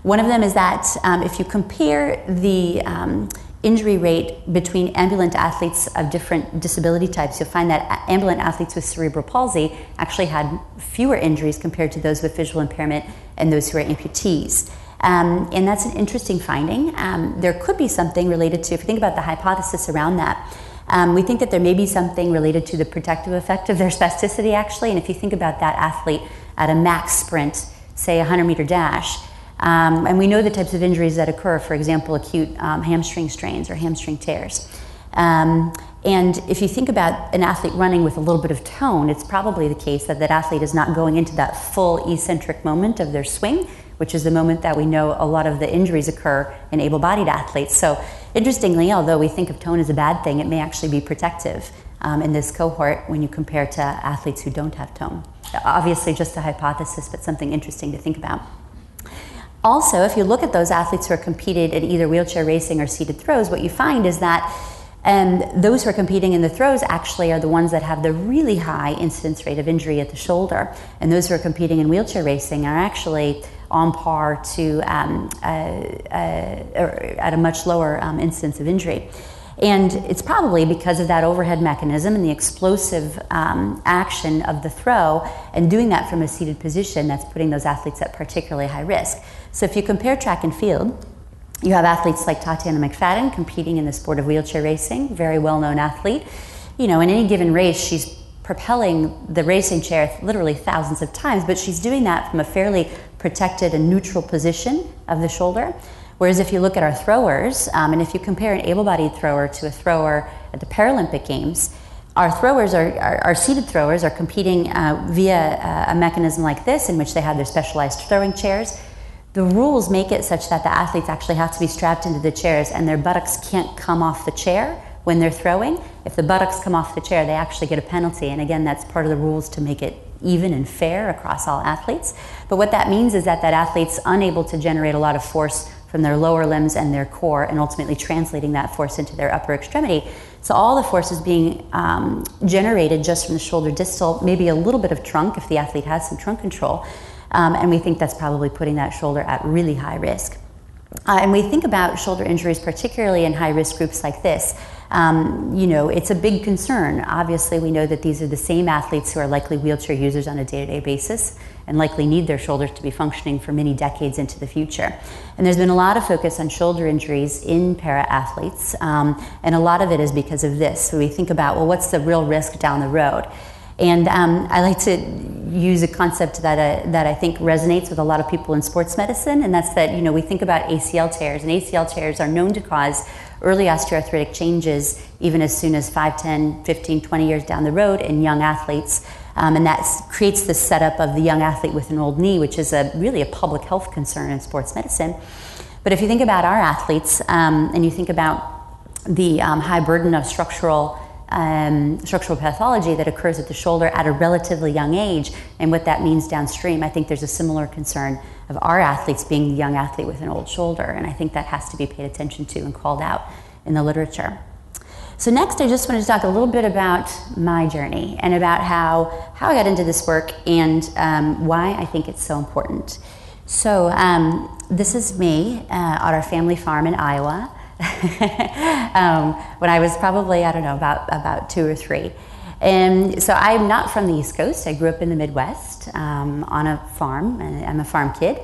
One of them is that um, if you compare the um, injury rate between ambulant athletes of different disability types, you'll find that ambulant athletes with cerebral palsy actually had fewer injuries compared to those with visual impairment and those who are amputees. Um, and that's an interesting finding. Um, there could be something related to, if you think about the hypothesis around that, um, we think that there may be something related to the protective effect of their spasticity, actually. And if you think about that athlete at a max sprint, say a 100 meter dash, um, and we know the types of injuries that occur, for example, acute um, hamstring strains or hamstring tears. Um, and if you think about an athlete running with a little bit of tone, it's probably the case that that athlete is not going into that full eccentric moment of their swing, which is the moment that we know a lot of the injuries occur in able bodied athletes. So Interestingly, although we think of tone as a bad thing, it may actually be protective um, in this cohort when you compare to athletes who don't have tone. Obviously, just a hypothesis, but something interesting to think about. Also, if you look at those athletes who are competed in either wheelchair racing or seated throws, what you find is that and those who are competing in the throws actually are the ones that have the really high incidence rate of injury at the shoulder. And those who are competing in wheelchair racing are actually on par to um, uh, uh, at a much lower um, incidence of injury. And it's probably because of that overhead mechanism and the explosive um, action of the throw, and doing that from a seated position that's putting those athletes at particularly high risk. So if you compare track and field, you have athletes like Tatiana McFadden competing in the sport of wheelchair racing, very well known athlete. You know, in any given race, she's propelling the racing chair literally thousands of times, but she's doing that from a fairly protected and neutral position of the shoulder. Whereas if you look at our throwers, um, and if you compare an able bodied thrower to a thrower at the Paralympic Games, our throwers are, our, our seated throwers are competing uh, via uh, a mechanism like this in which they have their specialized throwing chairs. The rules make it such that the athletes actually have to be strapped into the chairs and their buttocks can't come off the chair when they're throwing. If the buttocks come off the chair, they actually get a penalty. And again, that's part of the rules to make it even and fair across all athletes. But what that means is that that athlete's unable to generate a lot of force from their lower limbs and their core and ultimately translating that force into their upper extremity. So all the force is being um, generated just from the shoulder distal, maybe a little bit of trunk if the athlete has some trunk control. Um, and we think that's probably putting that shoulder at really high risk. Uh, and we think about shoulder injuries, particularly in high risk groups like this. Um, you know, it's a big concern. Obviously, we know that these are the same athletes who are likely wheelchair users on a day to day basis and likely need their shoulders to be functioning for many decades into the future. And there's been a lot of focus on shoulder injuries in para athletes, um, and a lot of it is because of this. So we think about, well, what's the real risk down the road? And um, I like to use a concept that, uh, that I think resonates with a lot of people in sports medicine, and that's that you know we think about ACL tears, and ACL tears are known to cause early osteoarthritic changes even as soon as 5, 10, 15, 20 years down the road in young athletes. Um, and that creates the setup of the young athlete with an old knee, which is a, really a public health concern in sports medicine. But if you think about our athletes um, and you think about the um, high burden of structural um, structural pathology that occurs at the shoulder at a relatively young age and what that means downstream, I think there's a similar concern of our athletes being the young athlete with an old shoulder. And I think that has to be paid attention to and called out in the literature. So next, I just wanted to talk a little bit about my journey and about how how I got into this work and um, why I think it's so important. So um, this is me uh, on our family farm in Iowa. um, when I was probably I don't know about about two or three. And so I'm not from the East Coast. I grew up in the Midwest um, on a farm. and I'm a farm kid.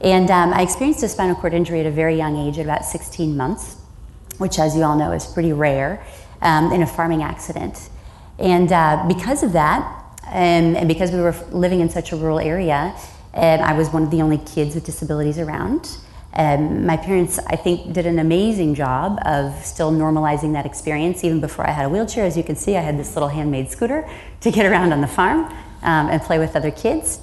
And um, I experienced a spinal cord injury at a very young age, at about 16 months, which, as you all know, is pretty rare um, in a farming accident. And uh, because of that, um, and because we were living in such a rural area, um, I was one of the only kids with disabilities around. Um, my parents, I think, did an amazing job of still normalizing that experience even before I had a wheelchair. As you can see, I had this little handmade scooter to get around on the farm um, and play with other kids.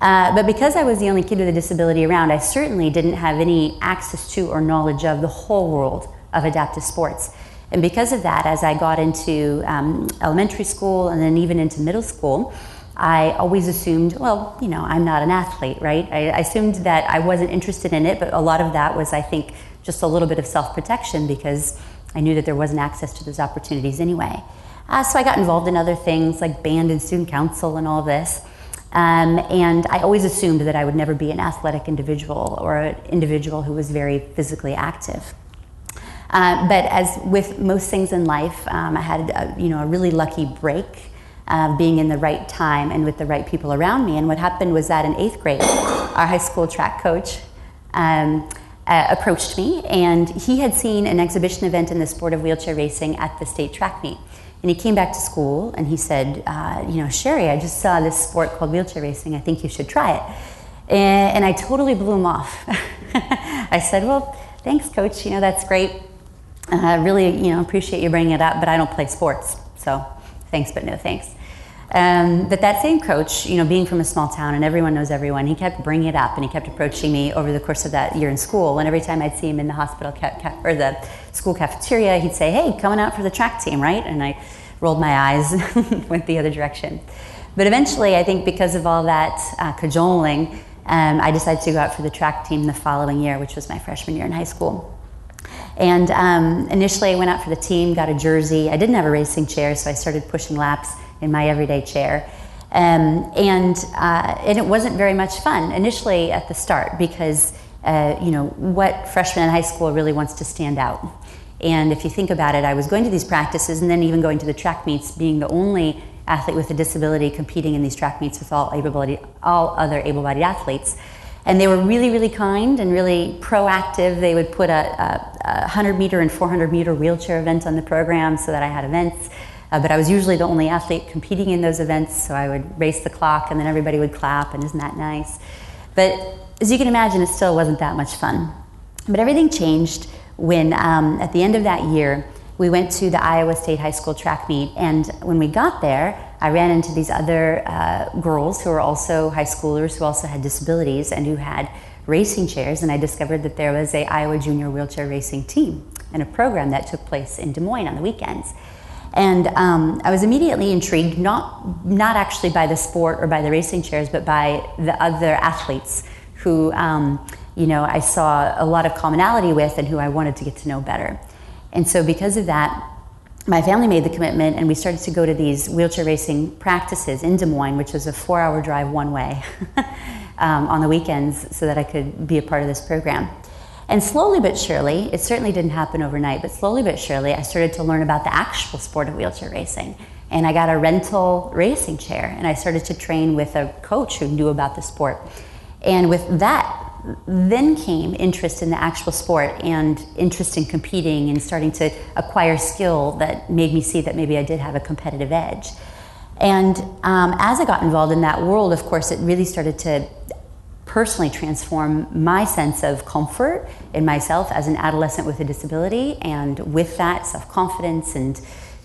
Uh, but because I was the only kid with a disability around, I certainly didn't have any access to or knowledge of the whole world of adaptive sports. And because of that, as I got into um, elementary school and then even into middle school, I always assumed, well, you know, I'm not an athlete, right? I, I assumed that I wasn't interested in it, but a lot of that was, I think, just a little bit of self protection because I knew that there wasn't access to those opportunities anyway. Uh, so I got involved in other things like band and student council and all this. Um, and I always assumed that I would never be an athletic individual or an individual who was very physically active. Uh, but as with most things in life, um, I had a, you know a really lucky break, uh, being in the right time and with the right people around me. And what happened was that in eighth grade, our high school track coach um, uh, approached me, and he had seen an exhibition event in the sport of wheelchair racing at the state track meet. And he came back to school and he said, uh, You know, Cheri, I just saw this sport called wheelchair racing. I think you should try it. And, and I totally blew him off. I said, Well, thanks, coach. You know, that's great. I uh, really, you know, appreciate you bringing it up, but I don't play sports. So thanks, but no thanks. Um, but that same coach, you know, being from a small town and everyone knows everyone, he kept bringing it up and he kept approaching me over the course of that year in school. And every time I'd see him in the hospital ca- ca- or the school cafeteria, he'd say, "Hey, coming out for the track team, right?" And I rolled my eyes, went the other direction. But eventually, I think because of all that uh, cajoling, um, I decided to go out for the track team the following year, which was my freshman year in high school. And um, initially, I went out for the team, got a jersey. I didn't have a racing chair, so I started pushing laps in my everyday chair. Um, and, uh, and it wasn't very much fun initially at the start because, uh, you know, what freshman in high school really wants to stand out? And if you think about it, I was going to these practices and then even going to the track meets, being the only athlete with a disability competing in these track meets with all, able-bodied, all other able bodied athletes. And they were really, really kind and really proactive. They would put a, a, a 100 meter and 400 meter wheelchair event on the program so that I had events. Uh, but I was usually the only athlete competing in those events, so I would race the clock and then everybody would clap, and isn't that nice? But as you can imagine, it still wasn't that much fun. But everything changed when, um, at the end of that year, we went to the Iowa State High School track meet. And when we got there, I ran into these other uh, girls who were also high schoolers who also had disabilities and who had racing chairs. And I discovered that there was a Iowa Junior Wheelchair Racing team and a program that took place in Des Moines on the weekends. And um, I was immediately intrigued, not, not actually by the sport or by the racing chairs, but by the other athletes who, um, you know, I saw a lot of commonality with and who I wanted to get to know better. And so because of that, my family made the commitment and we started to go to these wheelchair racing practices in Des Moines, which was a four hour drive one way um, on the weekends so that I could be a part of this program. And slowly but surely, it certainly didn't happen overnight, but slowly but surely, I started to learn about the actual sport of wheelchair racing. And I got a rental racing chair, and I started to train with a coach who knew about the sport. And with that, then came interest in the actual sport and interest in competing and starting to acquire skill that made me see that maybe I did have a competitive edge. And um, as I got involved in that world, of course, it really started to personally transform my sense of comfort in myself as an adolescent with a disability, and with that, self confidence and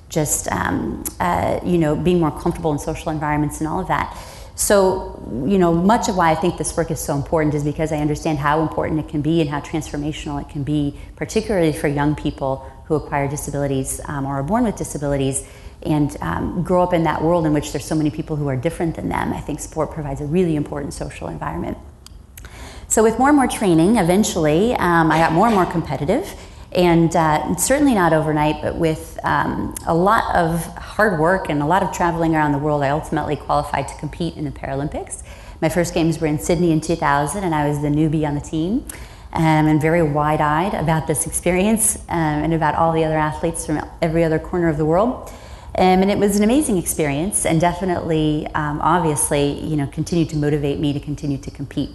just um, uh, you know being more comfortable in social environments and all of that. So, you know, much of why I think this work is so important is because I understand how important it can be and how transformational it can be, particularly for young people who acquire disabilities um, or are born with disabilities and um, grow up in that world in which there's so many people who are different than them. I think sport provides a really important social environment. So, with more and more training, eventually um, I got more and more competitive. And uh, certainly not overnight, but with um, a lot of hard work and a lot of traveling around the world, I ultimately qualified to compete in the Paralympics. My first games were in Sydney in 2000, and I was the newbie on the team. Um, and very wide eyed about this experience um, and about all the other athletes from every other corner of the world. Um, and it was an amazing experience, and definitely, um, obviously, you know, continued to motivate me to continue to compete.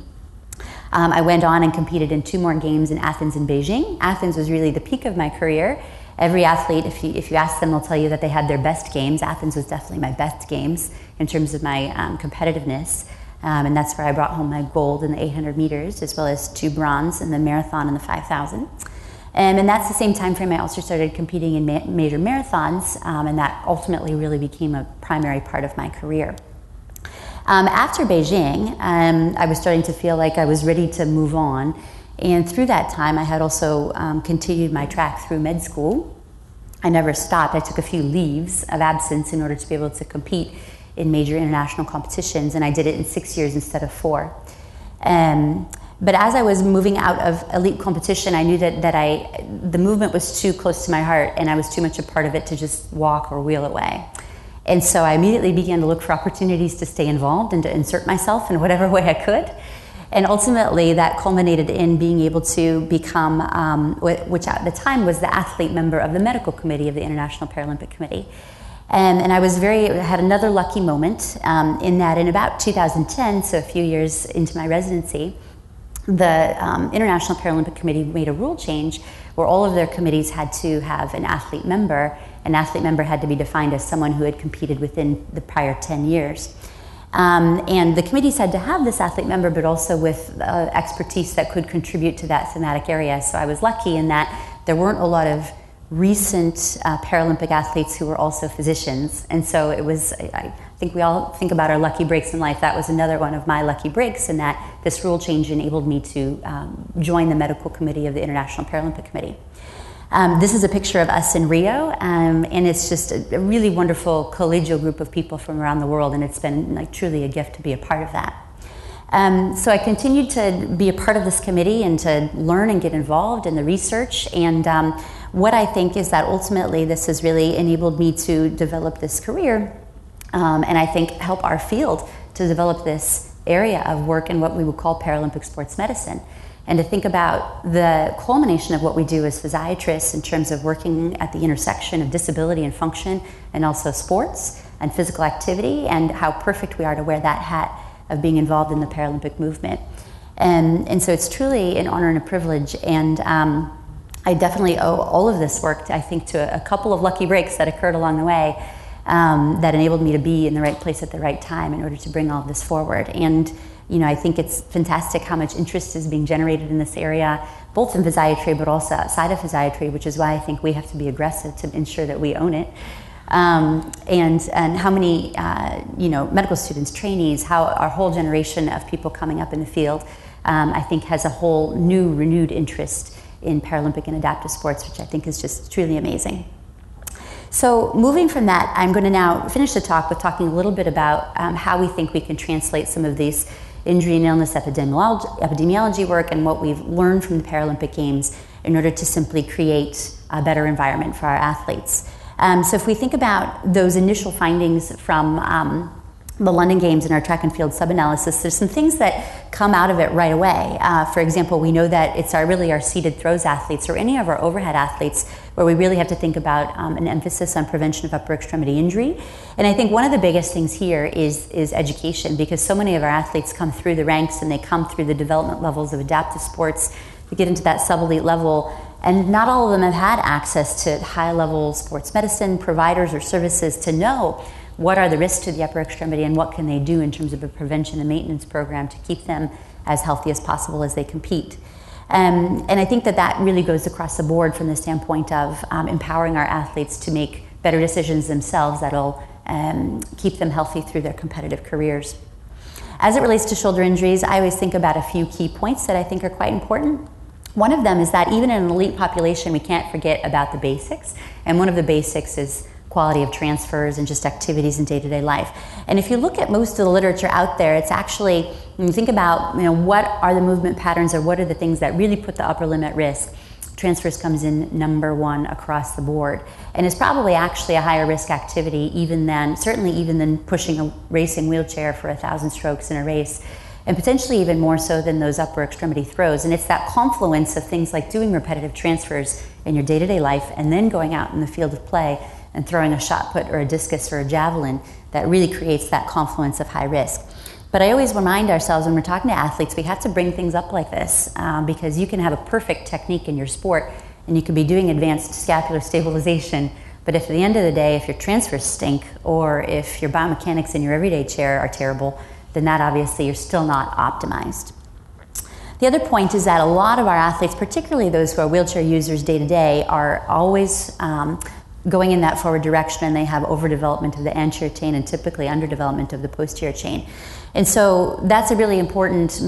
Um, I went on and competed in two more games in Athens and Beijing. Athens was really the peak of my career. Every athlete, if you, if you ask them, they'll tell you that they had their best games. Athens was definitely my best games in terms of my um, competitiveness. Um, and that's where I brought home my gold in the 800 meters, as well as two bronze in the marathon and the 5,000. Um, and that's the same time frame I also started competing in ma- major marathons, um, and that ultimately really became a primary part of my career. Um, after Beijing, um, I was starting to feel like I was ready to move on. And through that time, I had also um, continued my track through med school. I never stopped. I took a few leaves of absence in order to be able to compete in major international competitions, and I did it in six years instead of four. Um, but as I was moving out of elite competition, I knew that, that I, the movement was too close to my heart and I was too much a part of it to just walk or wheel away. And so I immediately began to look for opportunities to stay involved and to insert myself in whatever way I could. And ultimately, that culminated in being able to become, um, which at the time was the athlete member of the medical committee of the International Paralympic Committee. And, and I was very, had another lucky moment um, in that in about 2010, so a few years into my residency, the um, International Paralympic Committee made a rule change where all of their committees had to have an athlete member an athlete member had to be defined as someone who had competed within the prior 10 years. Um, and the committees had to have this athlete member, but also with uh, expertise that could contribute to that thematic area. So I was lucky in that there weren't a lot of recent uh, Paralympic athletes who were also physicians. And so it was, I think we all think about our lucky breaks in life. That was another one of my lucky breaks, in that this rule change enabled me to um, join the medical committee of the International Paralympic Committee. Um, this is a picture of us in Rio, um, and it's just a, a, really wonderful collegial group of people from around the world, and it's been like truly a gift to be a part of that. Um, so I continued to be a part of this committee and to learn and get involved in the research. And um, what I think is that ultimately this has really enabled me to develop this career, um, and I think help our field to develop this area of work in what we would call Paralympic sports medicine and to think about the culmination of what we do as physiatrists in terms of working at the intersection of disability and function and also sports and physical activity and how perfect we are to wear that hat of being involved in the Paralympic movement. And, and so it's truly an honor and a privilege. And um, I definitely owe all of this work, I think, to a, a couple of lucky breaks that occurred along the way um, that enabled me to be in the right place at the right time in order to bring all of this forward. And you know, I think it's fantastic how much interest is being generated in this area, both in physiatry but also outside of physiatry, which is why I think we have to be aggressive to ensure that we own it. Um, and and how many uh, you know medical students, trainees, how our whole generation of people coming up in the field, um, I think has a whole new renewed interest in Paralympic and adaptive sports, which I think is just truly amazing. So, moving from that, I'm going to now finish the talk with talking a little bit about um, how we think we can translate some of these injury and illness epidemiology, epidemiology work and what we've learned from the Paralympic Games in order to simply create a better environment for our athletes. Um, so if we think about those initial findings from um, the London Games and our track and field sub-analysis, there's some things that come out of it right away. Uh, for example, we know that it's our really our seated throws athletes or any of our overhead athletes where we really have to think about um, an emphasis on prevention of upper extremity injury. And I think one of the biggest things here is is education because so many of our athletes come through the ranks and they come through the development levels of adaptive sports to get into that sub-elite level and not all of them have had access to high level sports medicine providers or services to know what are the risks to the upper extremity and what can they do in terms of a prevention and maintenance program to keep them as healthy as possible as they compete. Um, and I think that that really goes across the board from the standpoint of um, empowering our athletes to make better decisions themselves that'll um, keep them healthy through their competitive careers. As it relates to shoulder injuries, I always think about a few key points that I think are quite important. One of them is that even in an elite population, we can't forget about the basics. And one of the basics is quality of transfers and just activities in day-to-day life. And if you look at most of the literature out there, it's actually when you think about you know what are the movement patterns or what are the things that really put the upper limb at risk. transfers comes in number one across the board and is probably actually a higher risk activity even than certainly even than pushing a racing wheelchair for a thousand strokes in a race and potentially even more so than those upper extremity throws and it's that confluence of things like doing repetitive transfers in your day-to-day life and then going out in the field of play and throwing a shot put or a discus or a javelin that really creates that confluence of high risk but I always remind ourselves when we're talking to athletes, we have to bring things up like this um, because you can have a perfect technique in your sport and you could be doing advanced scapular stabilization. But if at the end of the day, if your transfers stink or if your biomechanics in your everyday chair are terrible, then that obviously you're still not optimized. The other point is that a lot of our athletes, particularly those who are wheelchair users day to day, are always um, going in that forward direction and they have overdevelopment of the anterior chain and typically underdevelopment of the posterior chain. And so that's a really important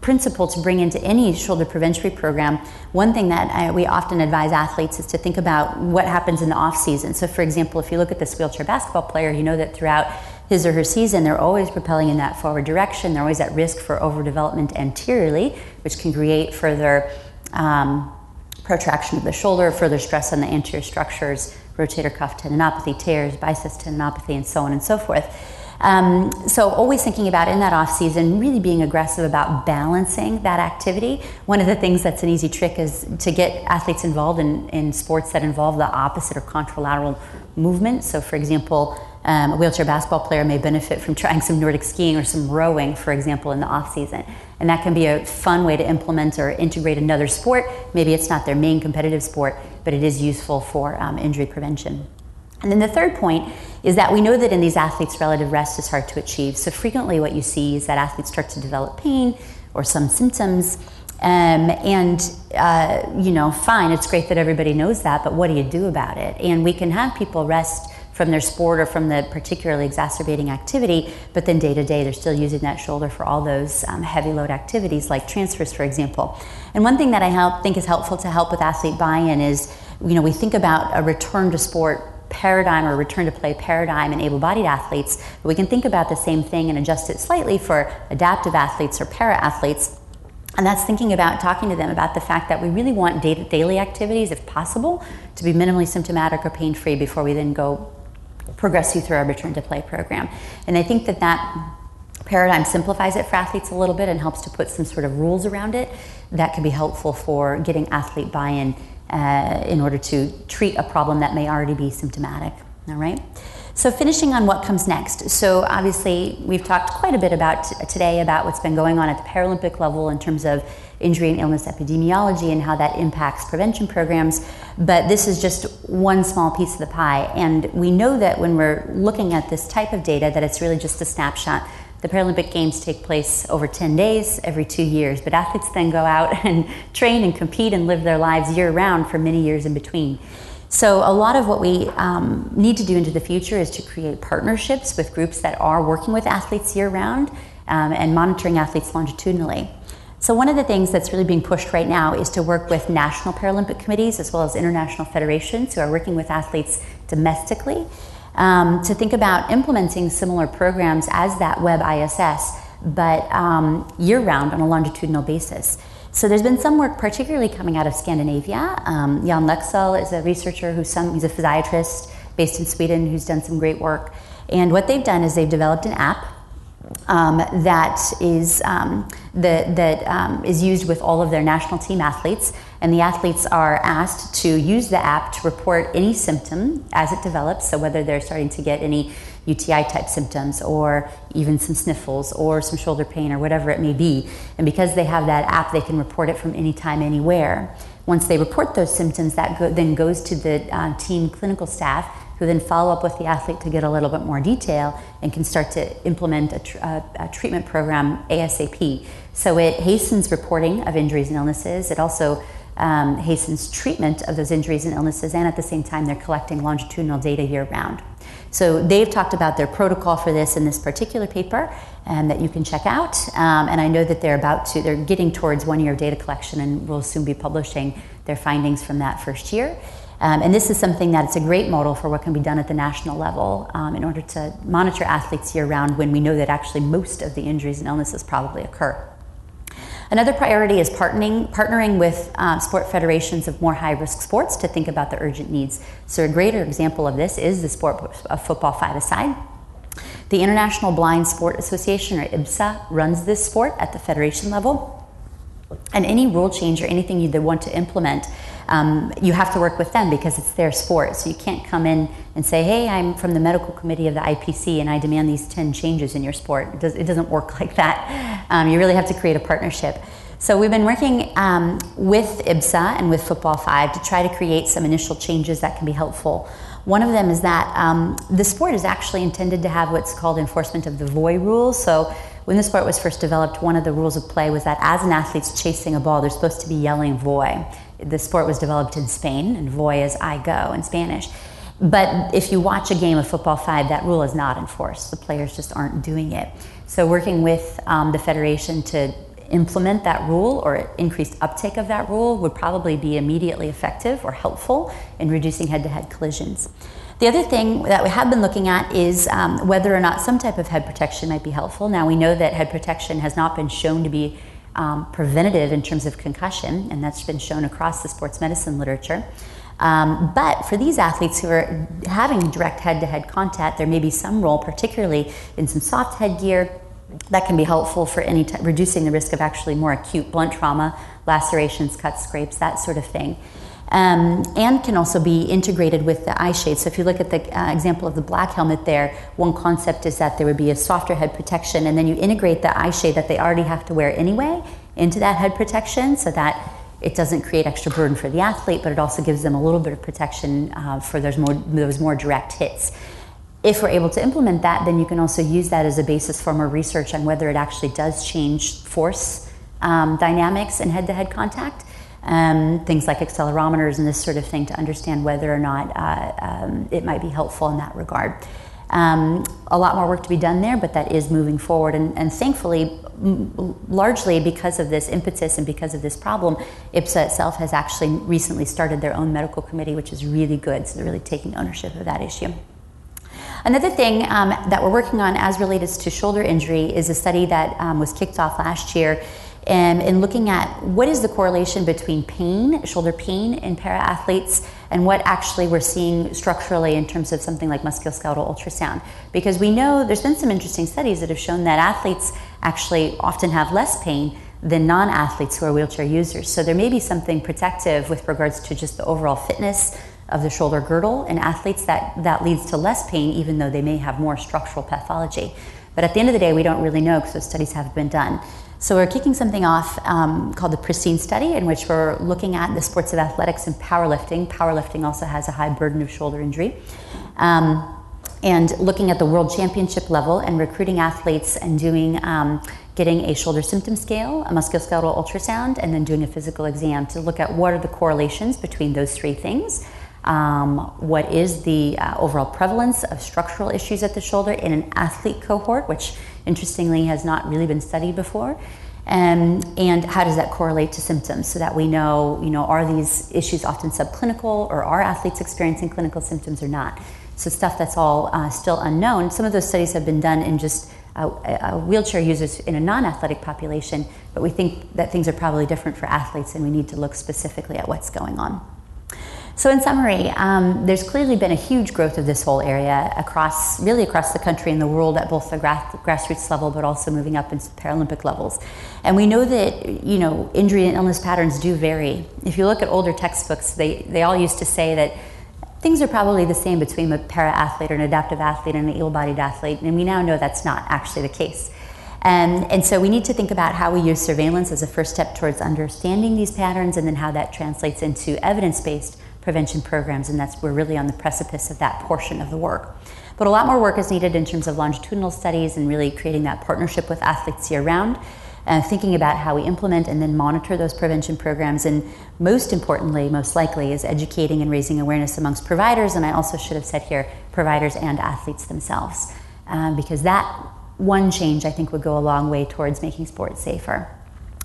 principle to bring into any shoulder prevention program. One thing that I, we often advise athletes is to think about what happens in the off season. So, for example, if you look at this wheelchair basketball player, you know that throughout his or her season, they're always propelling in that forward direction. They're always at risk for overdevelopment anteriorly, which can create further um, protraction of the shoulder, further stress on the anterior structures, rotator cuff tendinopathy, tears, biceps tendinopathy, and so on and so forth. Um, so always thinking about in that off season, really being aggressive about balancing that activity. One of the things that's an easy trick is to get athletes involved in, in sports that involve the opposite or contralateral movement. So, for example, um, a wheelchair basketball player may benefit from trying some Nordic skiing or some rowing, for example, in the off season. And that can be a fun way to implement or integrate another sport. Maybe it's not their main competitive sport, but it is useful for um, injury prevention. And then the third point is that we know that in these athletes, relative rest is hard to achieve. So frequently, what you see is that athletes start to develop pain or some symptoms. Um, and, uh, you know, fine, it's great that everybody knows that, but what do you do about it? And we can have people rest from their sport or from the particularly exacerbating activity, but then day to day they're still using that shoulder for all those um, heavy load activities like transfers, for example. And one thing that I help, think is helpful to help with athlete buy in is, you know, we think about a return to sport paradigm or return to play paradigm in able bodied athletes, but we can think about the same thing and adjust it slightly for adaptive athletes or para athletes. And that's thinking about talking to them about the fact that we really want daily activities, if possible, to be minimally symptomatic or pain free before we then go progress you through our return to play program. And I think that that paradigm simplifies it for athletes a little bit and helps to put some sort of rules around it that can be helpful for getting athlete buy in uh, in order to treat a problem that may already be symptomatic. All right. So finishing on what comes next. So obviously we've talked quite a bit about today about what's been going on at the Paralympic level in terms of injury and illness epidemiology and how that impacts prevention programs. But this is just one small piece of the pie. And we know that when we're looking at this type of data that it's really just a snapshot the Paralympic Games take place over 10 days every two years, but athletes then go out and train and compete and live their lives year round for many years in between. So, a lot of what we um, need to do into the future is to create partnerships with groups that are working with athletes year round um, and monitoring athletes longitudinally. So, one of the things that's really being pushed right now is to work with national Paralympic committees as well as international federations who are working with athletes domestically um, to think about implementing similar programs as that Web ISS, but um, year round on a longitudinal basis. So there's been some work, particularly coming out of Scandinavia. Um, Jan Lexell is a researcher who's some, he's a physiatrist based in Sweden who's done some great work. And what they've done is they've developed an app um, that is um, the, that um, is used with all of their national team athletes, and the athletes are asked to use the app to report any symptom as it develops. So whether they're starting to get any UTI type symptoms, or even some sniffles, or some shoulder pain, or whatever it may be, and because they have that app, they can report it from any time, anywhere. Once they report those symptoms, that go- then goes to the uh, team clinical staff who then follow up with the athlete to get a little bit more detail and can start to implement a, tr- a, a, treatment program ASAP. So it hastens reporting of injuries and illnesses. It also um, hastens treatment of those injuries and illnesses, and at the same time, they're collecting longitudinal data year round. So they've talked about their protocol for this in this particular paper, and that you can check out. Um, and I know that they're about to, they're getting towards one year of data collection, and will soon be publishing their findings from that first year. Um, and this is something that it's a great model for what can be done at the national level um, in order to monitor athletes year round when we know that actually most of the injuries and illnesses probably occur. Another priority is partnering, partnering with um, sport federations of more high risk sports to think about the urgent needs. So, a greater example of this is the sport of football five aside. The International Blind Sport Association, or IBSA, runs this sport at the federation level. And any rule change or anything you want to implement, um, you have to work with them because it's their sport. So you can't come in and say, hey, I'm from the medical committee of the IPC and I demand these 10 changes in your sport. It, does, doesn't work like that. Um, you really have to create a partnership. So we've been working um, with IBSA and with Football 5 to try to create some initial changes that can be helpful. One of them is that um, the sport is actually intended to have what's called enforcement of the voy rules. So when the sport was first developed, one of the rules of play was that as an athlete's chasing a ball, they're supposed to be yelling voy. The sport was developed in Spain, and voy is I go in Spanish. But if you watch a game of football five, that rule is not enforced. The players just aren't doing it. So, working with um, the federation to implement that rule or increased uptake of that rule would probably be immediately effective or helpful in reducing head to head collisions. The other thing that we have been looking at is um, whether or not some type of head protection might be helpful. Now, we know that head protection has not been shown to be um, preventative in terms of concussion, and that's been shown across the sports medicine literature. Um, but for these athletes who are having direct head to head contact, there may be some role, particularly in some soft headgear, that can be helpful for any t- reducing the risk of actually more acute blunt trauma, lacerations, cuts, scrapes, that sort of thing um, and can also be integrated with the eye shade. So if you look at the uh, example of the black helmet there, one concept is that there would be a softer head protection, and then you integrate the eye shade that they already have to wear anyway into that head protection so that it doesn't create extra burden for the athlete, but it also gives them a little bit of protection uh, for those more, those more direct hits. If we're able to implement that, then you can also use that as a basis for more research on whether it actually does change force um, dynamics in head to head contact um, things like accelerometers and this sort of thing to understand whether or not uh, um, it might be helpful in that regard. Um, a lot more work to be done there, but that is moving forward. And, and thankfully, m- largely because of this impetus and because of this problem, IBSA itself has actually recently started their own medical committee, which is really good. So they're really taking ownership of that issue. Another thing um, that we're working on as related to shoulder injury is a study that um, was kicked off last year and in looking at what is the correlation between pain, shoulder pain in para athletes, and what actually we're seeing structurally in terms of something like musculoskeletal ultrasound. Because we know there's been some interesting studies that have shown that athletes actually often have less pain than non athletes who are wheelchair users. So there may be something protective with regards to just the overall fitness of the shoulder girdle in athletes that, that leads to less pain, even though they may have more structural pathology. But at the end of the day, we don't really know because those studies haven't been done. So we're kicking something off um, called the Pristine Study, in which we're looking at the sports of athletics and powerlifting. Powerlifting also has a high burden of shoulder injury. Um, and looking at the world championship level and recruiting athletes and doing um, getting a shoulder symptom scale, a musculoskeletal ultrasound, and then doing a physical exam to look at what are the correlations between those three things. Um, what is the uh, overall prevalence of structural issues at the shoulder in an athlete cohort, which interestingly has not really been studied before. Um, and how does that correlate to symptoms so that we know, you know, are these issues often subclinical or are athletes experiencing clinical symptoms or not? So stuff that's all uh, still unknown. Some of those studies have been done in just uh, uh, wheelchair users in a non-athletic population, but we think that things are probably different for athletes and we need to look specifically at what's going on. So, in summary, um, there's clearly been a huge growth of this whole area across, really across the country and the world at both the grassroots level, but also moving up into Paralympic levels. And we know that you know injury and illness patterns do vary. If you look at older textbooks, they they all used to say that things are probably the same between a para athlete or an adaptive athlete and an able-bodied athlete, and we now know that's not actually the case. And, and so we need to think about how we use surveillance as a first step towards understanding these patterns and then how that translates into evidence based prevention programs, and that's we're really on the precipice of that portion of the work. But a lot more work is needed in terms of longitudinal studies and really creating that partnership with athletes year round, uh, thinking about how we implement and then monitor those prevention programs, and most importantly, most likely, is educating and raising awareness amongst providers, and I also should have said here, providers and athletes themselves, um, because that one change I think would go a long way towards making sports safer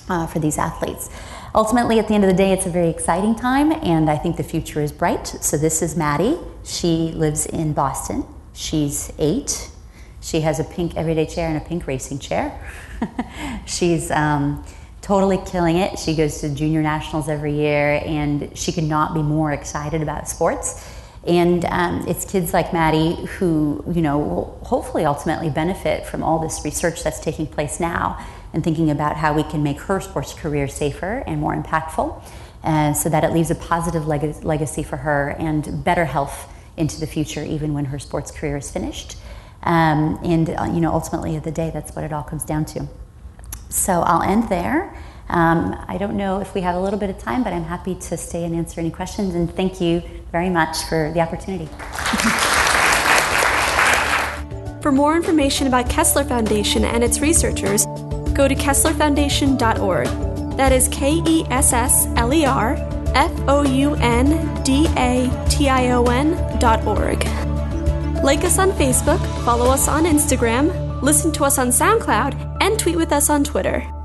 uh, for these athletes. Ultimately, at the end of the day, it's a very exciting time, and I think the future is bright. So, this is Maddie. She lives in Boston. She's eight. She has a pink everyday chair and a pink racing chair. She's um, totally killing it. She goes to junior nationals every year, and she could not be more excited about sports. And um, it's kids like Maddie who, you know, will hopefully ultimately benefit from all this research that's taking place now and thinking about how we can make her sports career safer and more impactful uh, so that it leaves a positive leg- legacy for her and better health into the future, even when her sports career is finished. Um, and, uh, you know, ultimately at the day, that's what it all comes down to. So I'll end there. Um, I don't know if we have a little bit of time, but I'm happy to stay and answer any questions. And thank you very much for the opportunity. For more information about Kessler Foundation and its researchers, go to KesslerFoundation.org. That is K E S S L E R F O U N D A T I O N.org. Like us on Facebook, follow us on Instagram, listen to us on SoundCloud, and tweet with us on Twitter.